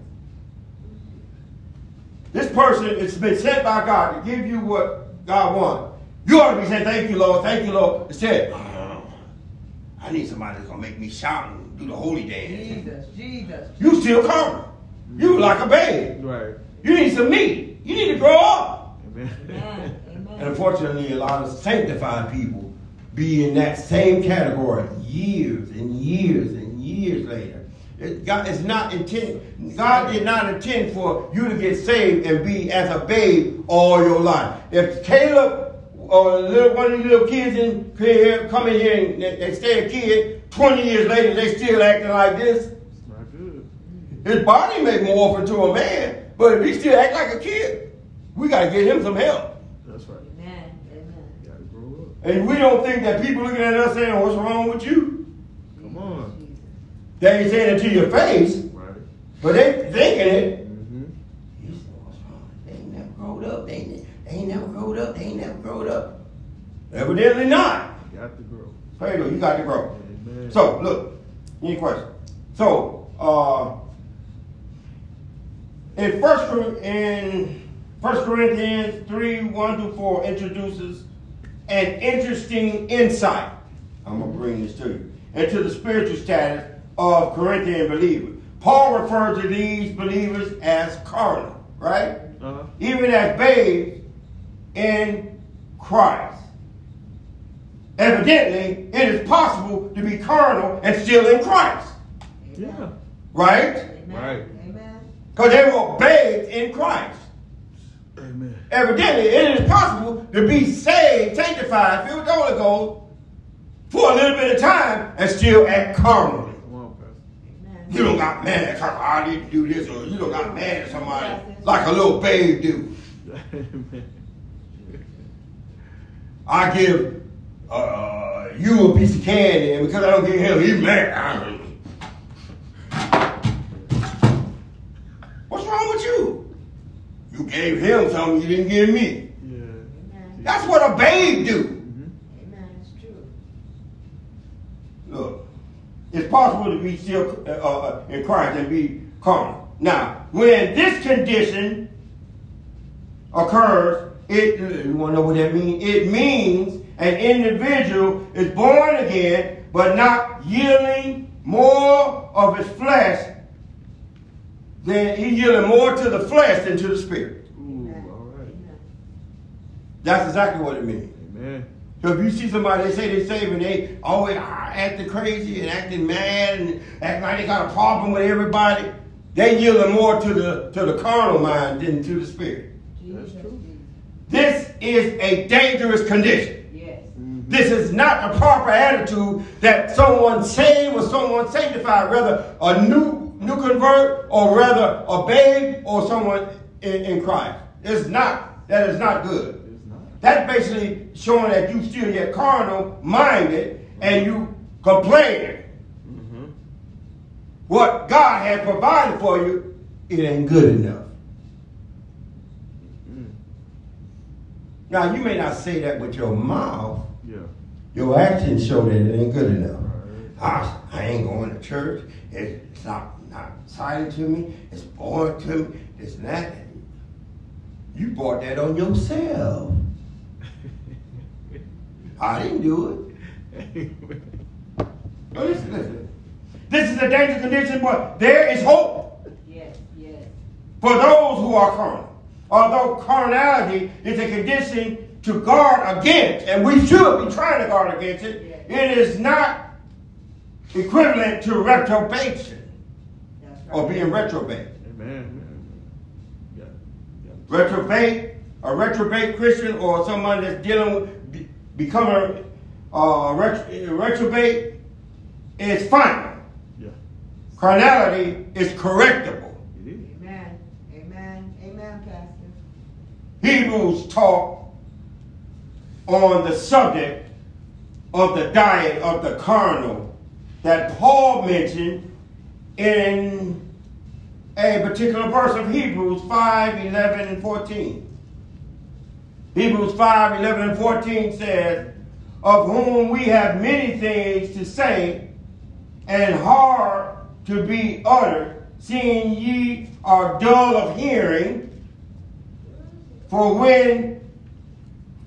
This person has been sent by God to give you what God wants. You ought to be saying, "Thank you, Lord. Thank you, Lord." Instead, "Oh, uh, I need somebody that's gonna make me shout and do the holy dance. Jesus, Jesus. You still carnal. You like a babe. Right. You need some meat. You need to grow up. Amen. Amen. And unfortunately, a lot of sanctified people be in that same category years and years and years later. It, God is not intended. God did not intend for you to get saved and be as a babe all your life. If Caleb or little, one of the little kids in here come in here and they, they stay a kid, 20 years later they still acting like this, It's not good. his body may morph into a man, but if he still act like a kid, we got to get him some help. That's right. Amen. Amen. Gotta grow up. And we don't think that people looking at us saying, "What's wrong with you?" Come on. They ain't saying it to your face, Right. but they thinking it. Mm-hmm. You say, "What's wrong? They ain't never growed up. They ain't, they ain't never growed up. They ain't never growed up." Evidently not. You Got to grow. Praise the Lord, you got to grow. Amen. So look, any questions? So uh, in first in First Corinthians three one through four introduces an interesting insight. I'm gonna bring this to you into the spiritual status of Corinthian believers. Paul refers to these believers as carnal, right? Uh-huh. Even as babes in Christ. Evidently, it is possible to be carnal and still in Christ, Yeah. right? Right. Amen. Because they were bathed in Christ. Amen. Evidently, it is possible to be saved, sanctified, filled with the Holy Ghost for a little bit of time and still act carnally. Come on, Pastor. Amen. You don't got mad at somebody, I need to do this, or you don't got mad at somebody like a little babe do. I give uh, you a piece of candy, and because I don't give him, he's mad. You gave him something you didn't give me. Yeah. That's what a babe do. Mm-hmm. Amen. It's true. Look, it's possible to be still uh, uh, in Christ and be carnal. Now, when this condition occurs, it you want to know what that means? It means an individual is born again, but not yielding more of his flesh than he yielding more to the flesh than to the spirit. Ooh, all right. That's exactly what it means. Amen. So if you see somebody they say they saved and they always acting crazy and acting mad and acting like they got a problem with everybody, they yielding more to the to the carnal mind than to the spirit. That's true. This is a dangerous condition. Yes. This is not a proper attitude that someone saved or someone sanctified, rather a new new convert or rather a babe or someone in, in Christ. It's not. That is not good. Not. That's basically showing that you still get carnal minded and you complaining. Mm-hmm. What God had provided for you, it ain't good enough. Mm. Now you may not say that with your mouth. Yeah. Your actions show that it ain't good enough. Right. Ah, I ain't going to church. It's not not exciting to me. It's boring to me. This and that. You brought that on yourself. I didn't do it. No, listen, listen. This is a dangerous condition, but there is hope Yes. Yes. for those who are carnal. Although carnality is a condition to guard against, and we should be trying to guard against it, it is not equivalent to retrobation That's right. Or being retrobate. Amen. Yeah. Yeah. Retrobate, a retrobate Christian or someone that's dealing with becoming uh, ret- retrobate is final. Yeah. Carnality is correctable. It is. Amen. Amen. Amen, Pastor. Hebrews talk on the subject of the diet of the carnal that Paul mentioned in a particular verse of Hebrews 5, 11, and 14. Hebrews 5, 11, and 14 says, Of whom we have many things to say, and hard to be uttered, seeing ye are dull of hearing. For when,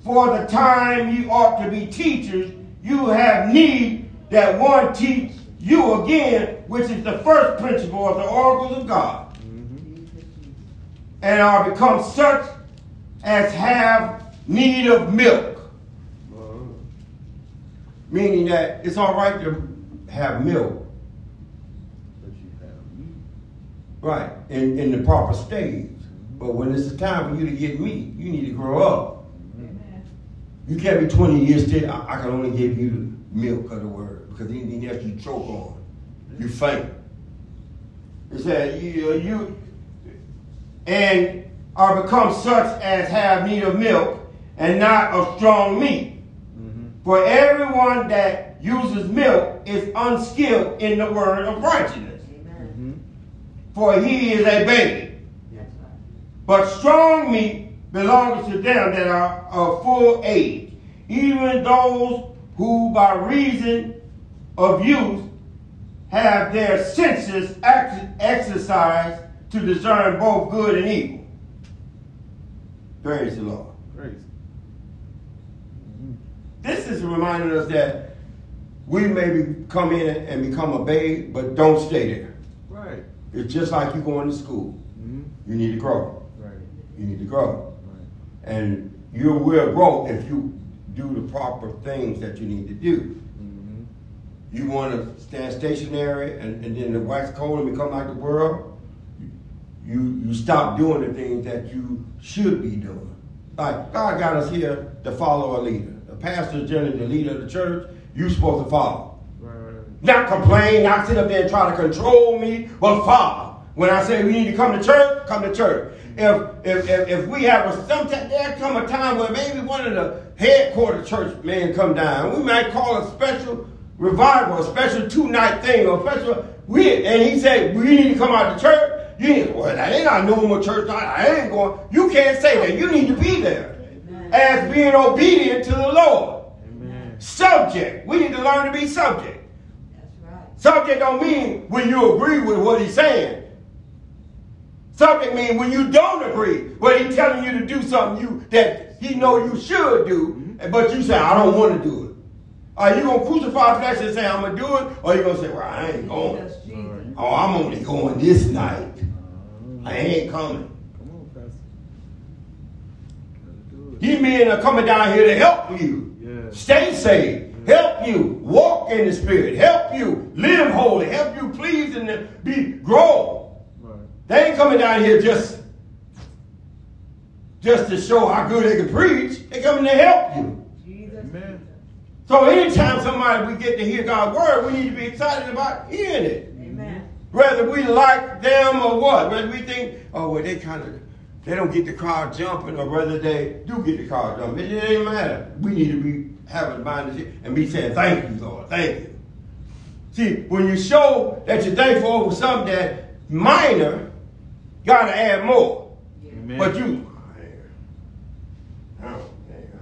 for the time you ought to be teachers, you have need that one teach you again, which is the first principle of the oracles of God, Mm-hmm. And are become such as have need of milk. Meaning that it's all right to have milk, right, in, in the proper stage. But when it's the time for you to get meat, you need to grow up. Amen. You can't be 20 years still. I, I can only give you the milk of the word because anything else you choke on, you faint. It said you, you and are become such as have need of milk and not of strong meat. Mm-hmm. For everyone that uses milk is unskilled in the word of righteousness, Amen. Mm-hmm. for he is a baby. That's right. But strong meat belongs to them that are of full age, even those who by reason of use have their senses ex- exercised to discern both good and evil. Praise the Lord. Mm-hmm. This is reminding us that we may be, come in and become a babe, but don't stay there. Right. It's just like you going to school. Mm-hmm. You need to grow. Right. You need to grow. Right. And you will grow if you do the proper things that you need to do. You want to stand stationary and, and then the wax cold and become like the world, you, you stop doing the things that you should be doing. Like God got us here to follow a leader. The pastor is generally the leader of the church. You're supposed to follow. Right. Not complain, not sit up there and try to control me, but follow. When I say we need to come to church, come to church. If if if, if we have a sometime there come a time where maybe one of the headquarter church men come down, we might call a special revival, a special two night thing, or special we and he said we need to come out to church. You need well that ain't our normal church. I ain't going. You can't say that. You need to be there Amen. as being obedient to the Lord. Amen. Subject. We need to learn to be subject. That's right. Subject don't mean when you agree with what he's saying. Subject means when you don't agree, but he's telling you to do something you that he know you should do, mm-hmm. but you say, I don't want to do it. Are you gonna crucify flesh and say I'm gonna do it, or are you gonna say, Well, I ain't going. Jesus, Jesus. Oh, I'm only going this night. I ain't coming. Come on, Pastor. Gotta do it. These men are coming down here to help you. Yeah. Stay saved. Help you walk in the spirit. Help you live holy. Help you please and be grow. Right. They ain't coming down here just just to show how good they can preach. They coming to help you. Jesus. Amen. So anytime somebody we get to hear God's word, we need to be excited about hearing it. Amen. Whether we like them or what. Whether we think, oh well they kind of they don't get the crowd jumping, or whether they do get the crowd jumping. It, it ain't matter. We need to be having the mind and be saying, Thank you, Lord, thank you. See, when you show that you're thankful over something that minor, gotta add more. Amen. But you, oh, there you go.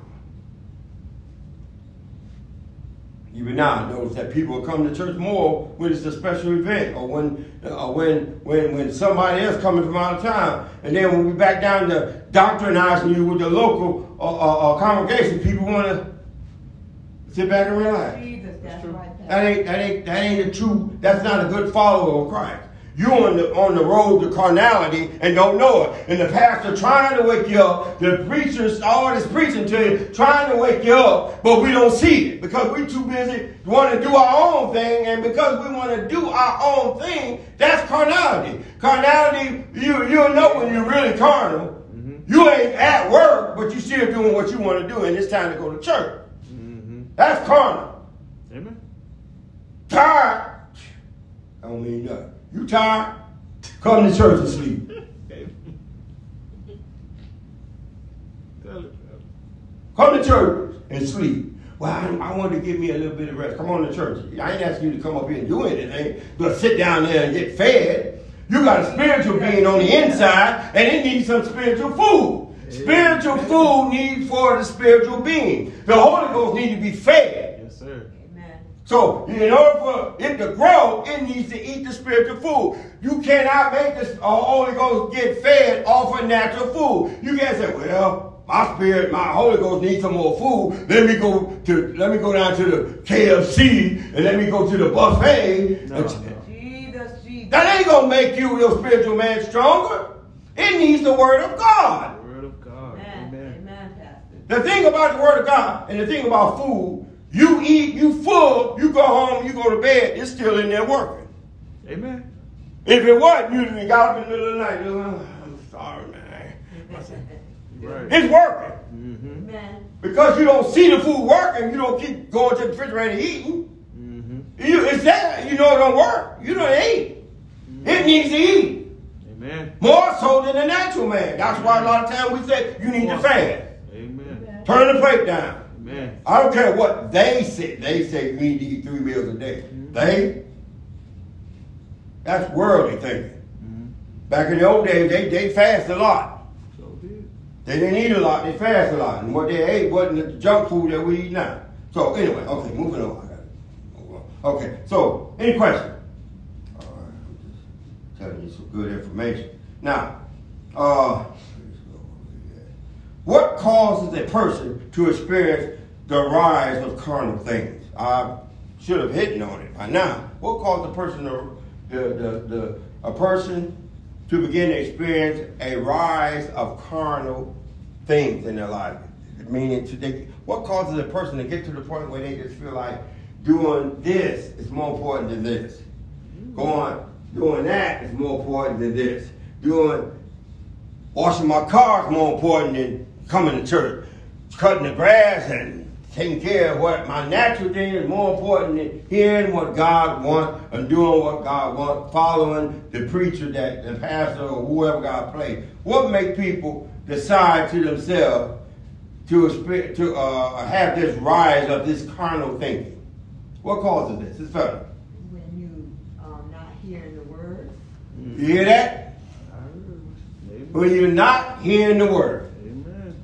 Even now, I notice that people come to church more when it's a special event, or when, uh, when, when, when somebody else coming from out of town, and then when we back down to doctrinizing you with the local uh, uh, congregation, people want to sit back and relax. Jesus, that's right. That ain't that ain't that ain't a true. That's not a good follower of Christ. You on the on the road to carnality and don't know it. And the pastor trying to wake you up. The preachers, all this preaching to you, trying to wake you up, but we don't see it because we too busy want to do our own thing. And because we want to do our own thing, that's carnality. Carnality, you you'll know when you're really carnal. You ain't at work, but you still doing what you want to do, and it's time to go to church. Mm-hmm. That's carnal. Amen. Tired. I don't mean nothing. You tired? Come to church and sleep. Tell it, Pastor. Come to church and sleep. Well, I, I want to give me a little bit of rest. Come on to church. I ain't asking you to come up here and do anything, but sit down there and get fed. You got a spiritual being on the inside, and it needs some spiritual food. Spiritual food needs for the spiritual being. The Holy Ghost needs to be fed. Yes, sir. Amen. So, in order for it to grow, it needs to eat the spiritual food. You cannot make the Holy Ghost get fed off of natural food. You can't say, "Well, my spirit, my Holy Ghost needs some more food. Let me go to, let me go down to the KFC and let me go to the buffet." No, And- no. Jesus, Jesus. That ain't gonna make you your spiritual man stronger. It needs the Word of God. The word of God. Amen. Amen. Amen, The thing about the Word of God and the thing about food, you eat, you full, you go home, you go to bed, it's still in there working. Amen. If it wasn't, you'd have got up in the middle of the night. "Oh, I'm sorry, man. Right. It's working. Mm-hmm. Amen. Because you don't see the food working, you don't keep going to the refrigerator eating. Mm-hmm. You, it's there. You know it don't work. You don't eat. It needs to eat. Amen. More so than the natural man. That's why a lot of times we say you need to fast. Amen. Turn the plate down. Amen. I don't care what they say. They say you need to eat three meals a day. They? That's worldly thinking. Mm-hmm. Back in the old days, they, they fast a lot. So did. They didn't eat a lot, they fast a lot. And what they ate wasn't the junk food that we eat now. So anyway, okay, moving on. I got it. Move on. Okay, so any questions? All right, I'm just telling you some good information. Now, uh, what causes a person to experience the rise of carnal things? I should have hit on it by now. What causes a person to, the, the, the, a person to begin to experience a rise of carnal things in their life? Meaning, to they, what causes a person to get to the point where they just feel like doing this is more important than this? Going, doing that is more important than this. Doing washing my car is more important than coming to church. Cutting the grass and taking care of what my natural thing is more important than hearing what God wants and doing what God wants, following the preacher that the pastor or whoever God plays. What make people decide to themselves to to uh, have this rise of this carnal thinking? What causes this? It's federal. When you um not hearing the word. You hear that? I heard. Amen. When you're not hearing the word. Amen.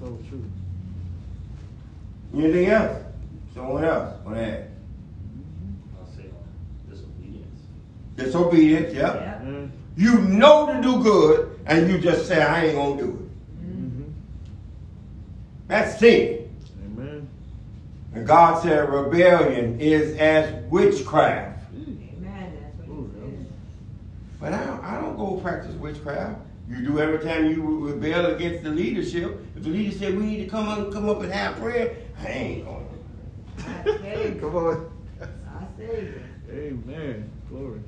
So true. Anything else? Someone else want to add? I'll say disobedience. Disobedience, yeah. Yeah. Amen. You know to do good, and you just say, I ain't gonna do it. Mm-hmm. That's sin. Amen. And God said rebellion is as witchcraft. Amen. That's what Ooh. But I don't, I don't go practice witchcraft. You do every time you rebel against the leadership. If the leader said we need to come up, come up and have prayer, I ain't going. I Come on. I say, Amen. Glory.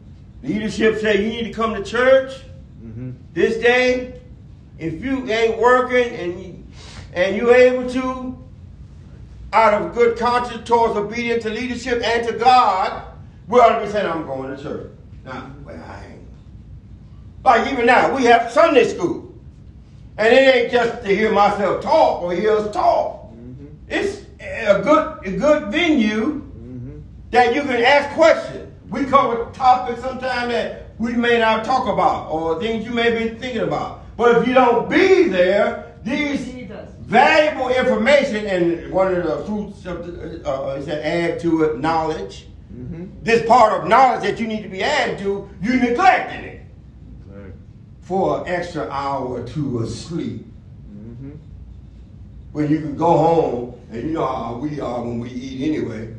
Leadership say you need to come to church Mm-hmm. this day. If you ain't working and you, and you able to, out of good conscience towards obedience to leadership and to God, we ought to be saying, I'm going to church. Now, well, I ain't. Like even now, we have Sunday school. And it ain't just to hear myself talk or hear us talk. Mm-hmm. It's a good, a good venue Mm-hmm. that you can ask questions. We cover topics sometimes that we may not talk about or things you may be thinking about. But if you don't be there, these valuable information and one of the fruits of the, uh, is to add to it knowledge. Mm-hmm. This part of knowledge that you need to be added to, you neglecting it Exactly. For an extra hour or two of sleep. Mm-hmm. When you can go home and you know how we are when we eat anyway.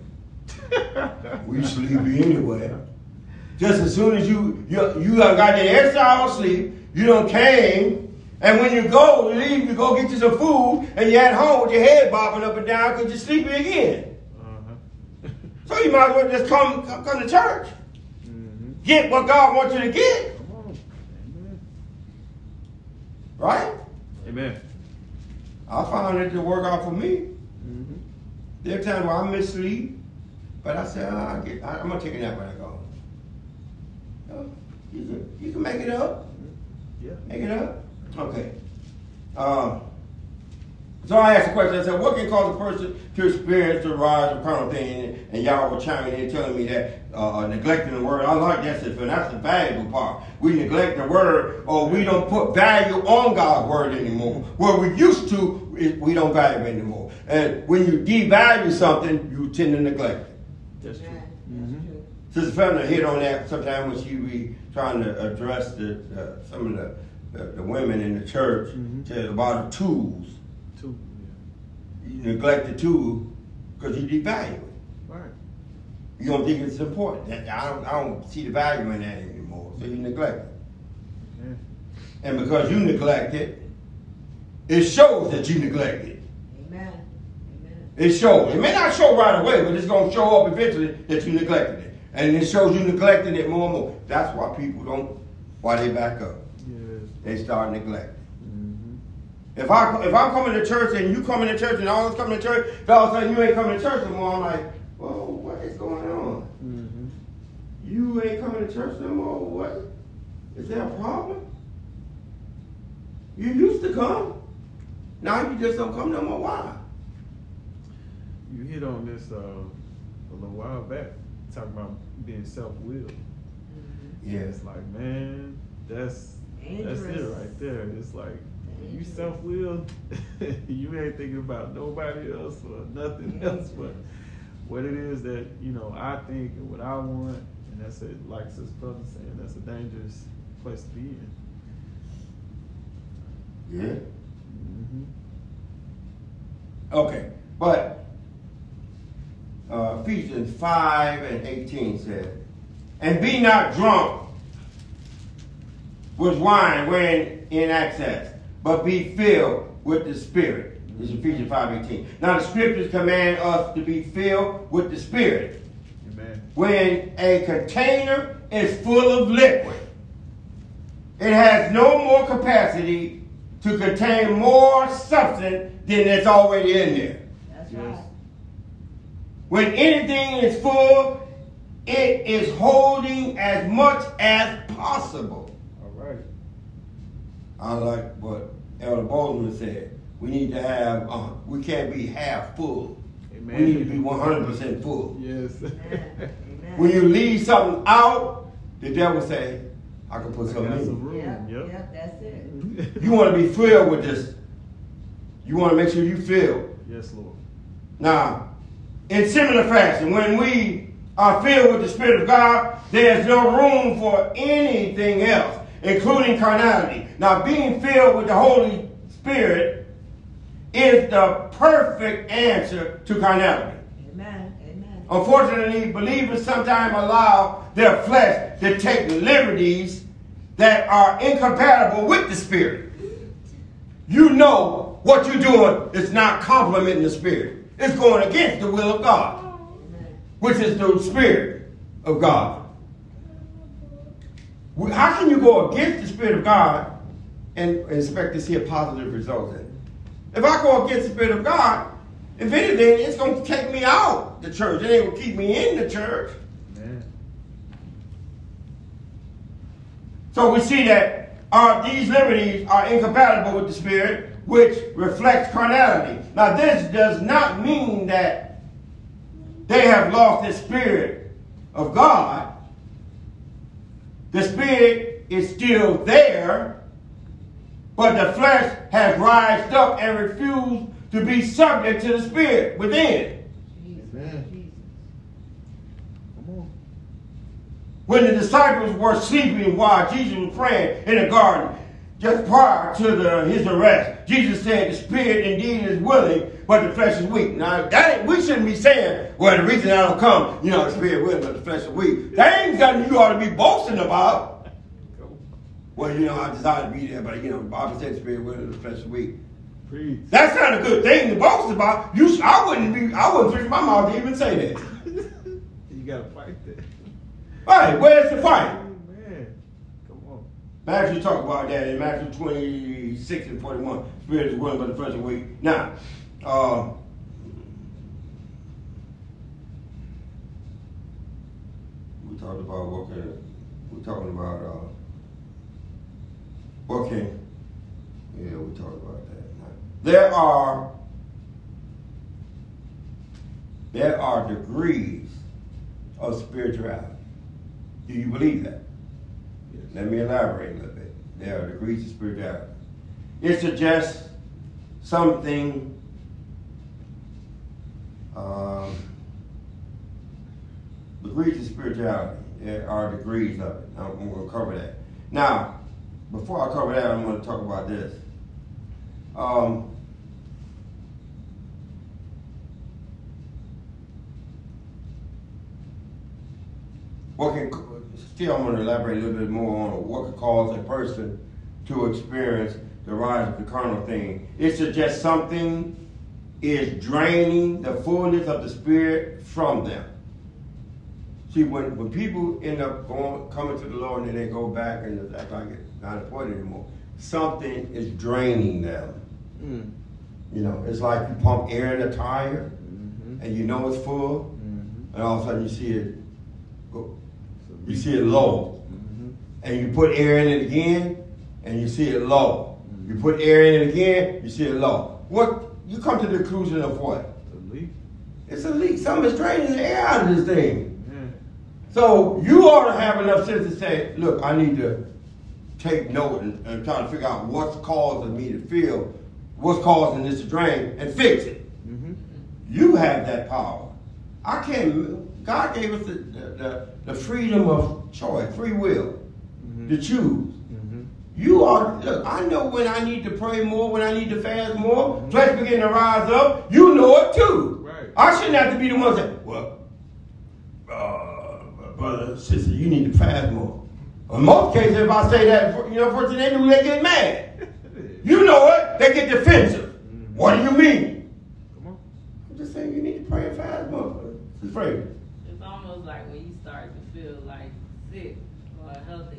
We sleepy anyway. Just as soon as you you you got the extra hour of sleep, you don't came, and when you go, you leave, you go get you some food, and you're at home with your head bobbing up and down because you're sleepy again. Uh-huh. So you might as well just come come, come to church. mm-hmm. Get what God wants you to get, Come on. Amen. Right? Amen. I found it to work out for me. Mm-hmm. There are times where I miss sleep, but I said, oh, I get, I, I'm gonna take a nap when I go. Oh, you can, you can make it up. Yeah. Make it up. Okay. Um, so I asked a question. I said, what can cause a person to experience the rise of carnal thing? And y'all were chiming in telling me that uh, neglecting the word. I like that, Sister, that's the valuable part. We neglect the word, or we don't put value on God's word anymore. Where we used to, we don't value anymore. And when you devalue something, you tend to neglect it. That's true. Amen. Mhm. That's true. Sister Fender hit on that sometimes when she be trying to address the, the some of the, the, the women in the church Mhm. to, about the tools. You neglect the tool because you devalue it. Right. You don't think it's important. I don't, I don't see the value in that anymore. So you neglect it. Yeah. And because you neglect it, it shows that you neglect it. Amen. Amen. It shows. It may not show right away, but it's going to show up eventually that you neglected it. And it shows you neglecting it more and more. That's why people don't, why they back up. Yes. They start neglecting. Mm-hmm. If I if I'm coming to church and you coming to church and all of us coming to church, if all of a sudden you ain't coming to church no more, I'm like, whoa, what is going on? Mm-hmm. You ain't coming to church no more. What? Is there a problem? You used to come. Now you just don't come no more. Why? You hit on this uh, a little while back, talking about being self-willed. Mhm. Yeah. It's like, man, that's that's it right there. It's like you self-willed, you ain't thinking about nobody else or nothing else but what it is that you know I think and what I want, and that's it. Like Sister Brother saying, that's a dangerous place to be in. Yeah. Mm-hmm. Okay, but uh, Ephesians 5 and 18 says, And be not drunk with wine wherein in excess, but be filled with the Spirit. This is Ephesians 5 18. Now the scriptures command us to be filled with the Spirit. Amen. When a container is full of liquid, it has no more capacity to contain more substance than that's already in there. That's Yes. right. When anything is full, it is holding as much as possible. All right. I like what Elder Baldwin said. We need to have, uh, we can't be half full. Amen. We need to be 100% full. Yes. Amen. Amen. When you leave something out, the devil say, I can put I something got in. some room. Yep, Yep. yep, that's it. You want to be filled with this. You want to make sure you filled. yes, Lord. Now, in similar fashion, when we are filled with the Spirit of God, there's no room for anything else. Including carnality. Now, being filled with the Holy Spirit is the perfect answer to carnality. Amen. Amen. Unfortunately, believers sometimes allow their flesh to take liberties that are incompatible with the Spirit. You know what you're doing is not complementing the Spirit. It's going against the will of God, Amen. which is the Spirit of God. How can you go against the Spirit of God and expect to see a positive result in it? If I go against the Spirit of God, if anything, it's going to take me out the church. It ain't going to keep me in the church. Man. So we see that our, these liberties are incompatible with the Spirit, which reflects carnality. Now, this does not mean that they have lost the Spirit of God. The Spirit is still there, but the flesh has rised up and refused to be subject to the Spirit within. Amen. Jesus. Come on. When the disciples were sleeping while Jesus was praying in the garden, just prior to the, his arrest, Jesus said, The spirit indeed is willing, but the flesh is weak. Now, that ain't, we shouldn't be saying, Well, the reason I don't come, you know, the spirit willing, but the flesh is weak. That ain't something you ought to be boasting about. Well, you know, I desire to be there, but, you know, the Bible said the spirit willing, the flesh is weak. Preach. That's not a good thing to boast about. You, I wouldn't be, I wouldn't fix my mouth to even say that. you gotta fight that. Right, where's the fight? Come on. Matthew talk about that in Matthew 26 and 41. Spirit is willing, but the flesh is weak. Now, uh, we talked about what can, we talking about uh, what can, yeah, we talked about that. There are, there are degrees of spirituality. Do you believe that? Yes. Let me elaborate a little bit. There are degrees of spirituality. It suggests something um, degrees of spirituality. There are degrees of it. I'm going to cover that. Now, before I cover that, I'm going to talk about this. Um, what can still I'm going to elaborate a little bit more on what could cause a person to experience the rise of the carnal thing. It just something is draining the fullness of the spirit from them. See, when, when people end up going coming to the Lord and then they go back and act like it's not important anymore, something is draining them. Mm. You know, it's like you pump air in a tire Mm-hmm. and you know it's full, Mm-hmm. and all of a sudden you see it go, you see it low. Mm-hmm. and you put air in it again, and you see it low. You put air in it again, you see it low. What you come to the conclusion of what? The leak. It's a leak. Something's draining the air out of this thing. So you ought to have enough sense to say, look, I need to take note and, and try to figure out what's causing me to feel, what's causing this to drain, and fix it. Mm-hmm. You have that power. I can't. God gave us the, the, the, the freedom of choice, free will, Mhm. to choose. Mm-hmm. You are look. I know when I need to pray more, when I need to fast more. Flesh begin to rise up. You know it too. Right. I shouldn't have to be the one saying, "Well, uh, brother, sister, you need to fast more." In most cases, if I say that, you know, first thing they do, they get mad. You know it. They get defensive. Mhm. What do you mean? Come on. I'm just saying you need to pray and fast more. Just pray. It's almost like when you start to feel like sick or healthy,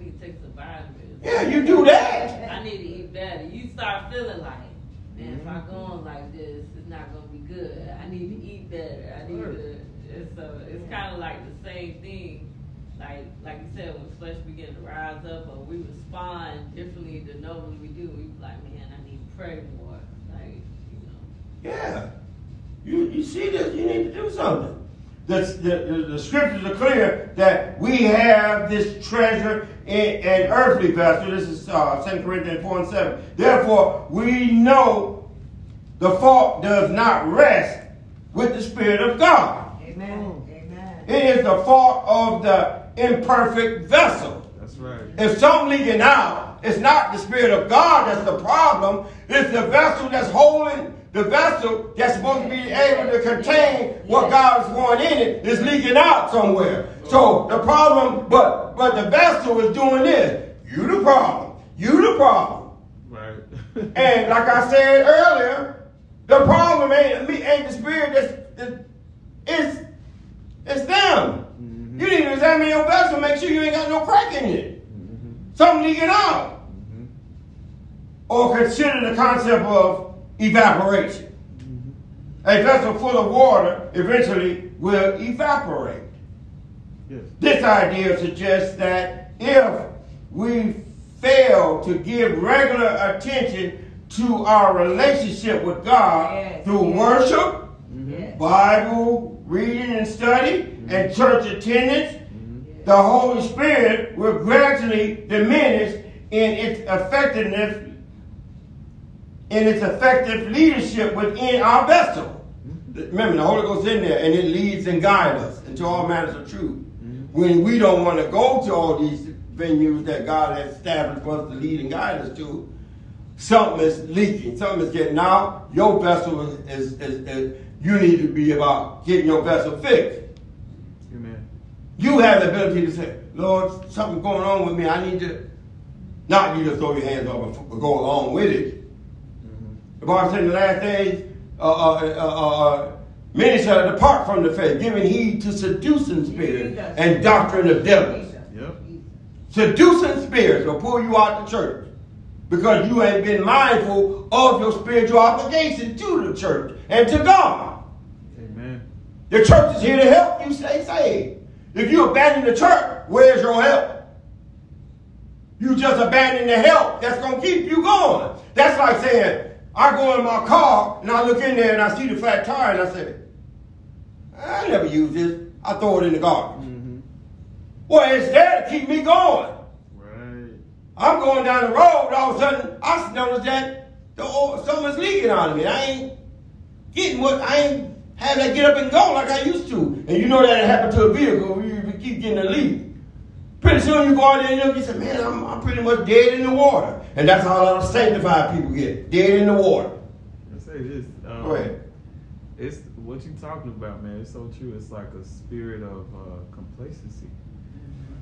need to take some vitamins. Yeah, you do that. I need to eat better. You start feeling like, man, if I go on like this, it's not gonna be good. I need to eat better. I need to. And so it's kind of like the same thing. Like like you said, when flesh begin to rise up, or we respond differently than normally we do. We be like, man, I need to pray more. Like you know. Yeah. You, you see this, you need to do something. The, the, the, the scriptures are clear that we have this treasure in an earthly vessel. This is uh, 2 Corinthians 4 and 7. Therefore, we know the fault does not rest with the Spirit of God. Amen. Amen. It is the fault of the imperfect vessel. That's That's right. If something leaking out, it's not the Spirit of God that's the problem. It's the vessel that's holding the vessel that's supposed to be able to contain what God is pouring in it is leaking out somewhere. So the problem, but but the vessel is doing this. You the problem. You the problem. Right. And like I said earlier, the problem ain't me, ain't the spirit that's, that's it's it's them. Mhm. You need to examine your vessel, make sure you ain't got no crack in it. Mhm. Something leaking out. Mhm. Or consider the concept of evaporation. A vessel full of water eventually will evaporate. Yes. This idea suggests that if we fail to give regular attention to our relationship with God Yes, through yes. worship, Yes. Bible reading and study, and church attendance, Mhm. the Holy Spirit will gradually diminish in its effectiveness, in its effective leadership within our vessel. Mm-hmm. Remember, the Holy Ghost is in there, and it leads and guides us into all matters of truth. Mm-hmm. When we don't want to go to all these venues that God has established for us to lead and guide us to, something is leaking, something is getting out. Your vessel is, is, is, is you need to be about getting your vessel fixed. Amen. You have the ability to say, Lord, something's going on with me. I need to, not you to throw your hands up and go along with it. Mhm. The Bible said in the last days, uh, uh, uh, uh, many shall depart from the faith, giving heed to seducing spirits and doctrine of devils. Yep. Seducing spirits will pull you out the church because you ain't been mindful of your spiritual obligation to the church and to God. Amen. The church is here to help you stay saved. If you abandon the church, where's your help? You just abandon the help that's going to keep you going. That's like saying, I go in my car and I look in there and I see the flat tire and I say, I never use this. I throw it in the garbage. Mhm. Well, it's there to keep me going. Right. I'm going down the road, all of a sudden, I notice that the oil, something's leaking out of me. I ain't getting what, I ain't having that get up and go like I used to. And you know that it happened to a vehicle, you you keep getting a leak. Pretty soon you go out there and you say, man, I'm, I'm pretty much dead in the water. And that's how a lot of sanctified people get, dead in the water. I say this. Um, Go ahead. It's what you talking about, man. It's so true. It's like a spirit of uh, complacency.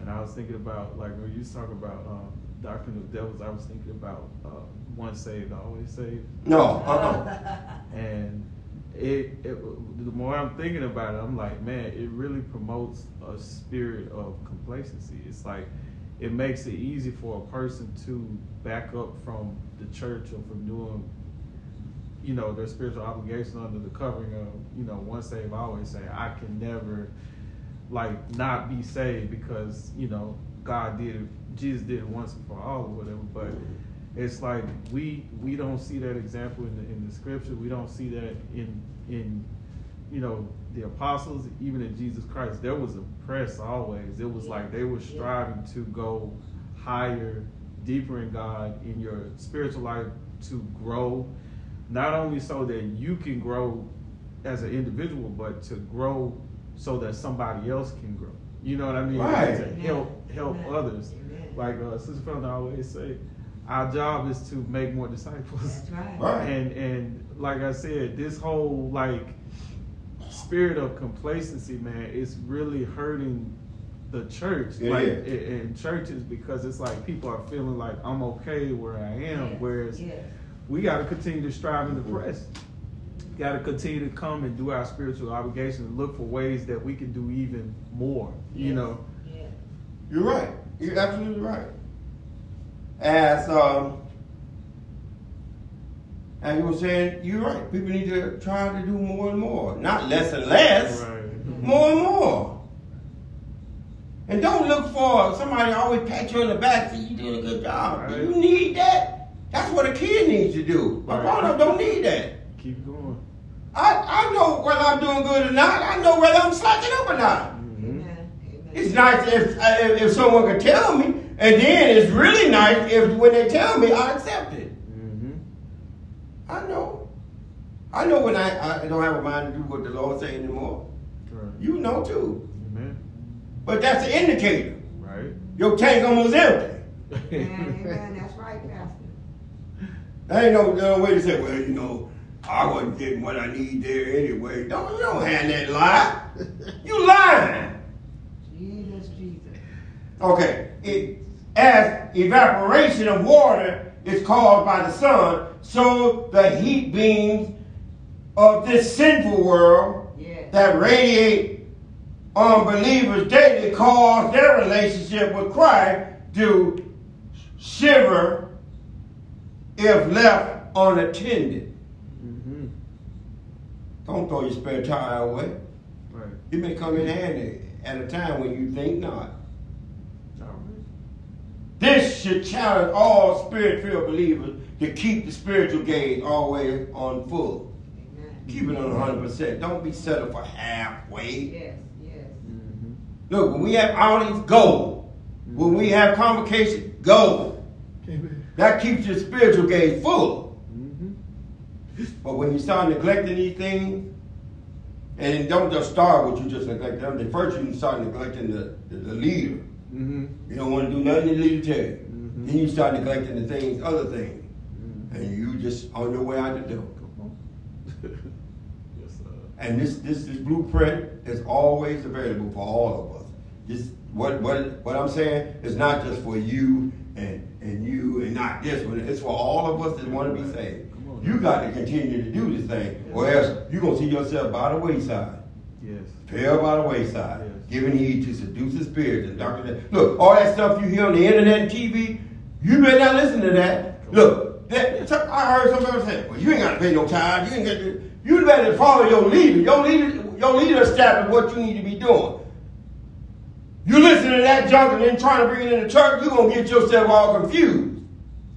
And I was thinking about like when you talk about um, doctrine of devils. I was thinking about uh, once saved, always saved. No, uh-uh. And it, it, the more I'm thinking about it, I'm like, man, it really promotes a spirit of complacency. It's like it makes it easy for a person to back up from the church or from doing, you know, their spiritual obligation under the covering of, you know, once saved, always say, I can never like not be saved because you know God did it, Jesus did it once and for all or whatever. But it's like we we don't see that example in the in the scripture. We don't see that in in you know the apostles, even in Jesus Christ. There was a press always. It was like they were striving to go higher, deeper in God in your spiritual life to grow, not only so that you can grow as an individual, but to grow so that somebody else can grow. You know what I mean? Right. To help help Amen. others. Amen. Like uh, Sister Felton always say, our job is to make more disciples. That's right. Right. And and like I said, this whole like spirit of complacency, man, is really hurting the church. It like is. i- in churches because it's like people are feeling like I'm okay where I am, Yes, whereas yes. we got to continue to strive in the press. Got to continue to come and do our spiritual obligation and look for ways that we can do even more. You Yes, know, yes. You're right. You're absolutely right. As um, and you were saying, you're right. People need to try to do more and more, not less and less, right? more and more. And don't look for somebody always pat you on the back and say you're doing a good job. Right. You need that. That's what a kid needs to do. A Right. grown up don't need that. Keep going. I, I know whether I'm doing good or not. I know whether I'm slacking up or not. Mhm. Amen. Amen. It's nice if, if if someone could tell me, and then it's really nice if when they tell me, I accept it. I know. I know when I, I don't have a mind to do what the Lord say anymore. Right. You know too. Amen. But that's an indicator. Right. your tank almost empty. Amen, amen. That's right, Pastor. There ain't no, no way to say, well, you know, I wasn't getting what I need there anyway. Don't you don't hand that lie. You lying. Jesus, Jesus. Okay. It as evaporation of water is caused by the sun, so the heat beams of this sinful world Yes. that radiate on believers daily cause their relationship with Christ to shiver if left unattended. Mm-hmm. Don't throw your spare tire away. Right. It may come in handy at a time when you think not. Right. This should challenge all spirit-filled believers to keep the spiritual gaze always on full. Amen. Keep it on 100%. Don't be settled for halfway. Yes, yes. Mm-hmm. Look, when we have outings, go. When we have convocation, go. Amen. That keeps your spiritual gaze full. Mm-hmm. But when you start neglecting these things, and don't just start with you just neglect them. The first you can start neglecting the, the, the leader. Mm-hmm. You don't want to do nothing the leader tell you. Mhm. Then you start neglecting the things, other things. And you just on your way out the door. Yes, sir. And this, this this blueprint is always available for all of us. This what what what I'm saying is not just for you and and you and not this one. It's for all of us that want to be saved. On. You got to continue to do this thing, or else you're gonna see yourself by the wayside. Yes. Fell by the wayside, Yes. giving heed to seducing spirits and doctrine. Look, all that stuff you hear on the internet and TV, you better not listen to that. Look, that, I heard somebody say, "Well, you ain't got to pay no tithe. You ain't got to." You better follow your leader. Your leader, your leader established what you need to be doing. You listen to that junk and then trying to bring it in the church, you're gonna get yourself all confused.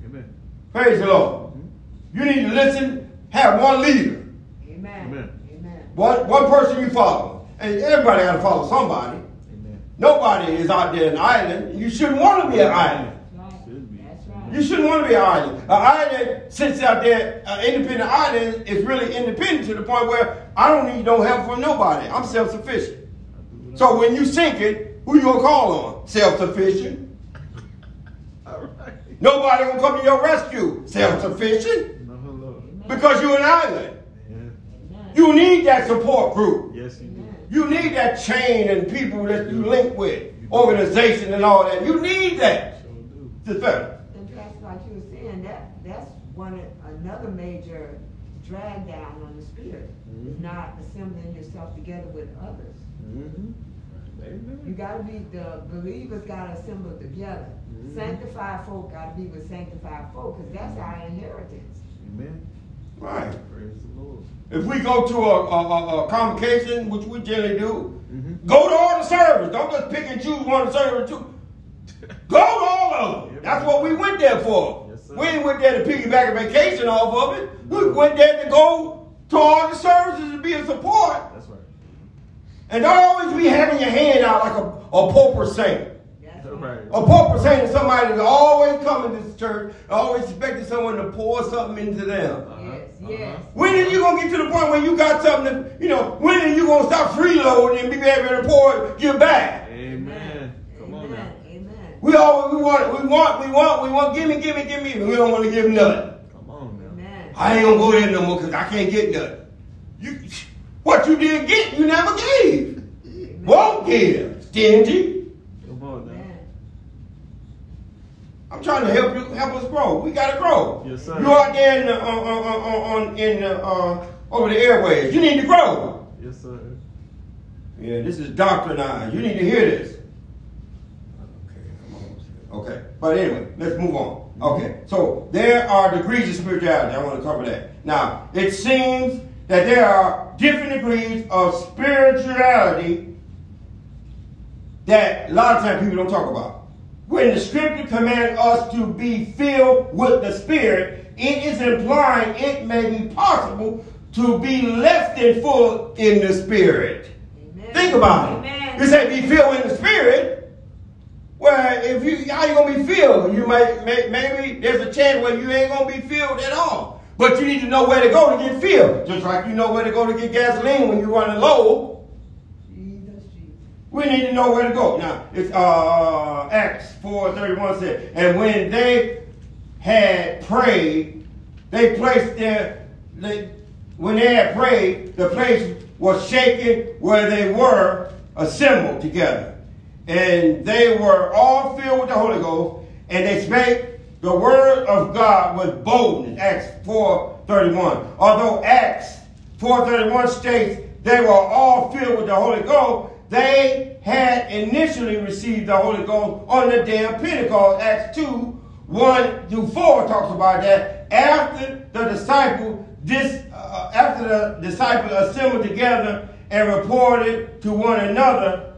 Amen. Praise the Lord. Mm-hmm. You need to listen, have one leader. Amen. Amen. Amen. One, one person you follow. And everybody got to follow somebody. Amen. Nobody is out there an island. You shouldn't want to be an island. That's right. Should be. That's right. You shouldn't want to be an island. An island sits out there, an independent island is really independent to the point where I don't need no help from nobody. I'm self-sufficient. I do what I- So when you sink it, who you gonna call on? Self-sufficient. All right. Nobody gonna come to your rescue. Self-sufficient. No. Because you're an island. Yeah. You need that support group. Yes, you do. You need that chain and people that you link with, organization and all that. You need that. Sure do. It's better. And that's like you were saying, that that's one another major drag down on the spirit. Is Mhm. not assembling yourself together with others. Mm-hmm. You gotta be the believers gotta assemble together. Mhm. Sanctified folk gotta be with sanctified folk, cause that's our inheritance. Amen. Right. Praise the Lord. If we go to a, a, a, a convocation, which we generally do, Mm-hmm. go to all the service. Don't just pick and choose one service. Two. Go to all of them. That's what we went there for. Yes, sir. we ain't went there to piggyback a vacation off of it. We went there to go to all the services to be a support. That's right. And don't always be having your hand out like a, a pauper saint. That's That's right. right. A pauper saint is somebody that's always coming to this church, always expecting someone to pour something into them. Uh-huh. Yes, Uh-huh. yes. When are you gonna get to the point where you got something to, you know, when are you gonna stop freeloading and be able to pour it, give back? Amen. Come on now. Amen. Amen. We all we want, we want, we want, we want, give me, give me, give me, and we don't want to give nothing. Come on now. Amen. I ain't gonna go there no more because I can't get nothing. You, what you did get, you never gave. Amen. Won't give, stingy. Come on now. I'm trying to help you, help us grow. We gotta grow. Yes, sir. You out there in the, on, on, on, on in the, uh, over the airways. You need to grow. Yes, sir. Yeah, this is doctrinized. You need to hear this. Okay, I'm almost here. Okay, but anyway, let's move on. Mm-hmm. Okay, so there are degrees of spirituality. I want to cover that. Now, it seems that there are different degrees of spirituality that a lot of times people don't talk about. When the scripture commands us to be filled with the Spirit, it is implying it may be possible to be less than full in the Spirit. Amen. Think about it. Amen. You say be filled in the Spirit. Well, if you how you gonna be filled? You might may, maybe there's a chance where you ain't gonna be filled at all. But you need to know where to go to get filled. Just like you know where to go to get gasoline when you're running low. Jesus, Jesus. We need to know where to go. Now, it's uh, Acts 4.31 said, And when they had prayed, they placed their, they, when they had prayed, the place was shaken where they were assembled together. And they were all filled with the Holy Ghost, and they spake the word of God with boldness. Acts 4.31. Although Acts 4.31 states they were all filled with the Holy Ghost, they had initially received the Holy Ghost on the day of Pentecost. Acts 2, 1 through 4 talks about that. After the disciple, this, uh, after the disciples assembled together and reported to one another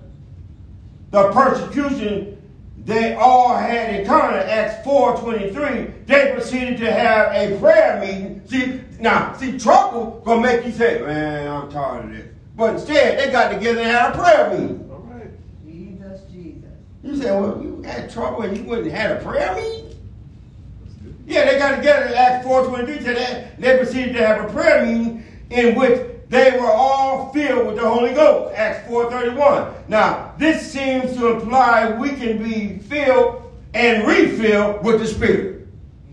the persecution they all had encountered, Acts 4.23, they proceeded to have a prayer meeting. See, now, see, trouble gonna make you say, man, I'm tired of this. But instead, they got together and had a prayer meeting. All right. Jesus, Jesus. You say, well, you had trouble and you wouldn't have had a prayer meeting? Yeah, they got together in Acts 4.23 to that. They proceeded to have a prayer meeting in which they were all filled with the Holy Ghost. Acts 4.31. Now, this seems to imply we can be filled and refilled with the Spirit.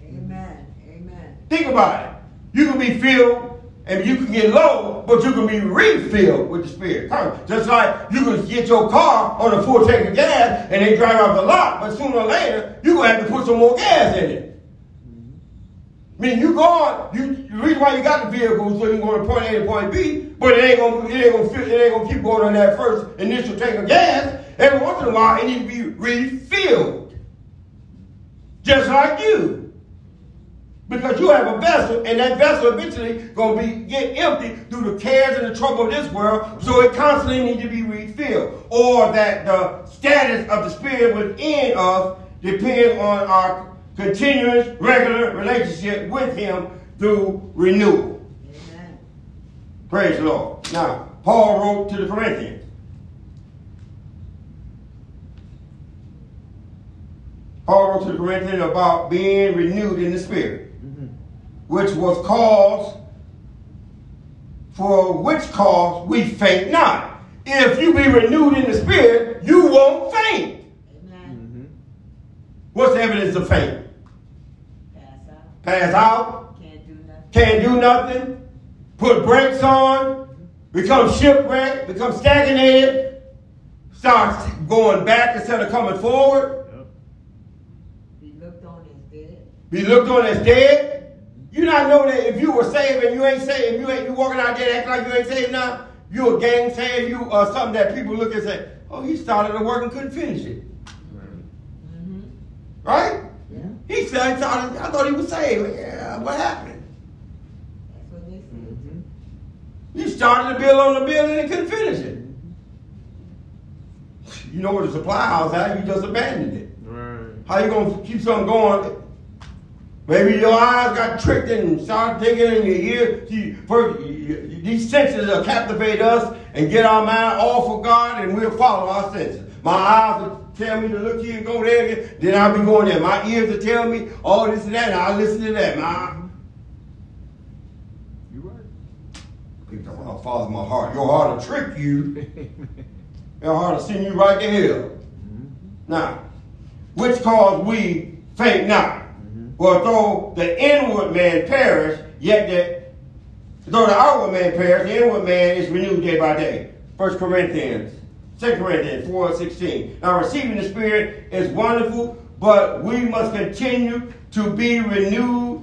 Amen. Amen. Think about it. You can be filled and you can get low, but you can be refilled with the Spirit. Just like you can get your car on a full tank of gas and they drive off the lot, but sooner or later, you're going to have to put some more gas in it. Mean, you going, you, the reason why you got the vehicle so you can go from point A to point B, but it ain't gonna, it ain't gonna, fit, it ain't gonna keep going on that first initial tank of gas. Every once in a while, it needs to be refilled. Just like you. Because you have a vessel, and that vessel eventually gonna be get empty through the cares and the trouble of this world, so it constantly needs to be refilled. Or that the status of the spirit within us depends on our continuous, regular relationship with him through renewal. Amen. Praise the Lord. Now, Paul wrote to the Corinthians. Paul wrote to the Corinthians about being renewed in the spirit, mm-hmm. which was cause for which cause we faint not. If you be renewed in the spirit, you won't faint. Amen. Mm-hmm. What's the evidence of faint? Pass out. Can't do nothing. can't do nothing, put brakes on, become shipwrecked, become stagnated, Starts going back instead of coming forward, Yep. Be looked on as dead. be looked on as dead. You not know that if you were saved and you ain't saved, if you ain't you walking out there acting like you ain't saved now, you a gang saved, you uh, something that people look and say, oh, he started the work and couldn't finish it. Mm-hmm. Right? Yeah. He said, I thought, I thought he was saved. Yeah, what happened? That's what they said. Mm-hmm. You started the build on the building and couldn't finish it. You know where the supply house at, you just abandoned it. Right. How you gonna keep something going? Maybe your eyes got tricked and started thinking in your ear. See, first, you- you- these senses will captivate us and get our mind off of God and we'll follow our senses. My eyes will tell me to look here and go there, again, then I'll be going there. My ears will tell me all this and that, and I'll listen to that. My, You right. People talk about Father, my heart. Your heart will trick you. Your heart will send you right to hell. Mm-hmm. Now, which cause we faint not. Mm-hmm. For though the inward man perish, yet the though the outward man perish, the inward man is renewed day by day. First Corinthians, 2 Corinthians 4 and 16. Now receiving the Spirit is wonderful, but we must continue to be renewed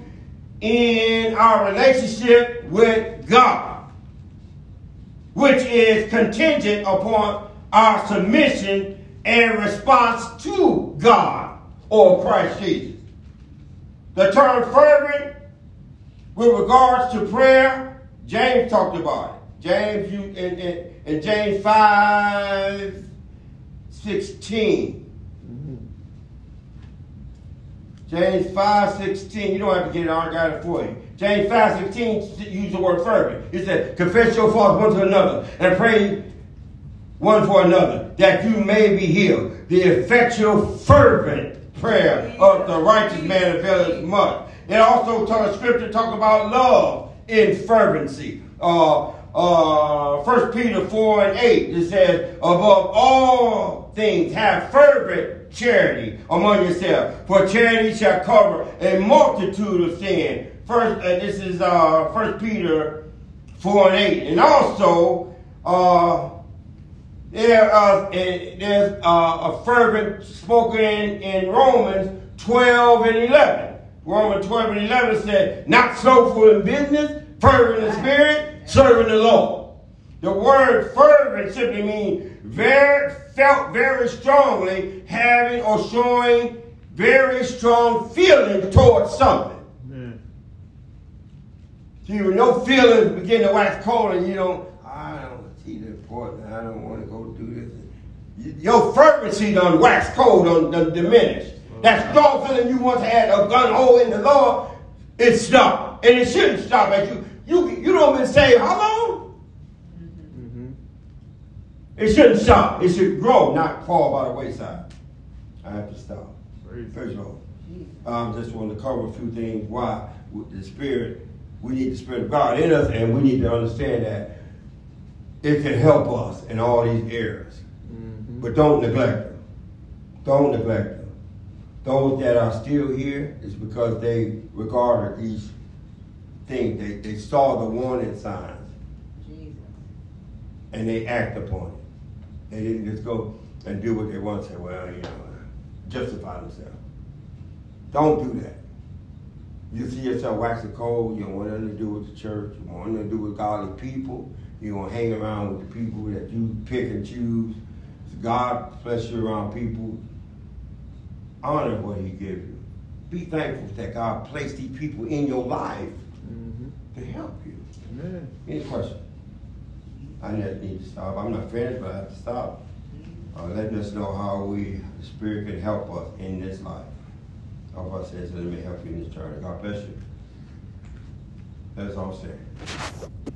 in our relationship with God, which is contingent upon our submission and response to God or Christ Jesus. The term fervent with regards to prayer, James talked about it. James you in, in, in James 5 16. James 5 16. You don't have to get it, I got it for you. James 5 16 use the word fervent. It said, confess your faults one to another and pray one for another, that you may be healed. The effectual, fervent prayer of the righteous man availeth much. It also tells scripture talk about love in fervency. Uh, uh, 1 Peter 4 and 8, it says, above all things, have fervent charity among yourselves, for charity shall cover a multitude of sin. First, uh, this is uh, 1 Peter 4 and 8. And also, uh, there, uh, there's uh, a fervent spoken in, Romans 12 and 11. Romans 12 and 11 said, not slothful in business, fervent in spirit, serving the Lord. The word fervent simply means very felt very strongly, having or showing very strong feelings towards something. See, when your feelings begin to wax cold and you don't, I don't see the important, I don't want to go do this. Your fervency done wax cold, done, done diminished. That strong feeling you once had of gun hole in the Lord, it stopped. And it shouldn't stop at you. You you don't been saved how long? Mm-hmm. It shouldn't stop. It should grow, not fall by the wayside. I have to stop. Praise of all, I um, just want to cover a few things why with the Spirit, we need the Spirit of God in us, and we need to understand that it can help us in all these areas. Mm-hmm. But don't neglect them. Don't neglect them. Those that are still here is because they regarded these things. They, they saw the warning signs. Jesus. And they act upon it. They didn't just go and do what they want to say, well, you know, justify themselves. Don't do that. You see yourself waxing cold, you don't want nothing to do with the church, you want nothing to do with godly people, you to hang around with the people that you pick and choose. God bless you around people honor what he gave you. Be thankful that God placed these people in your life. To help you. Amen. Any questions? I need to stop. I'm not finished, but I have to stop. Uh, letting us know how we, the Spirit can help us in this life. Help us says, let me help you in this journey. God bless you. That's all I'm saying.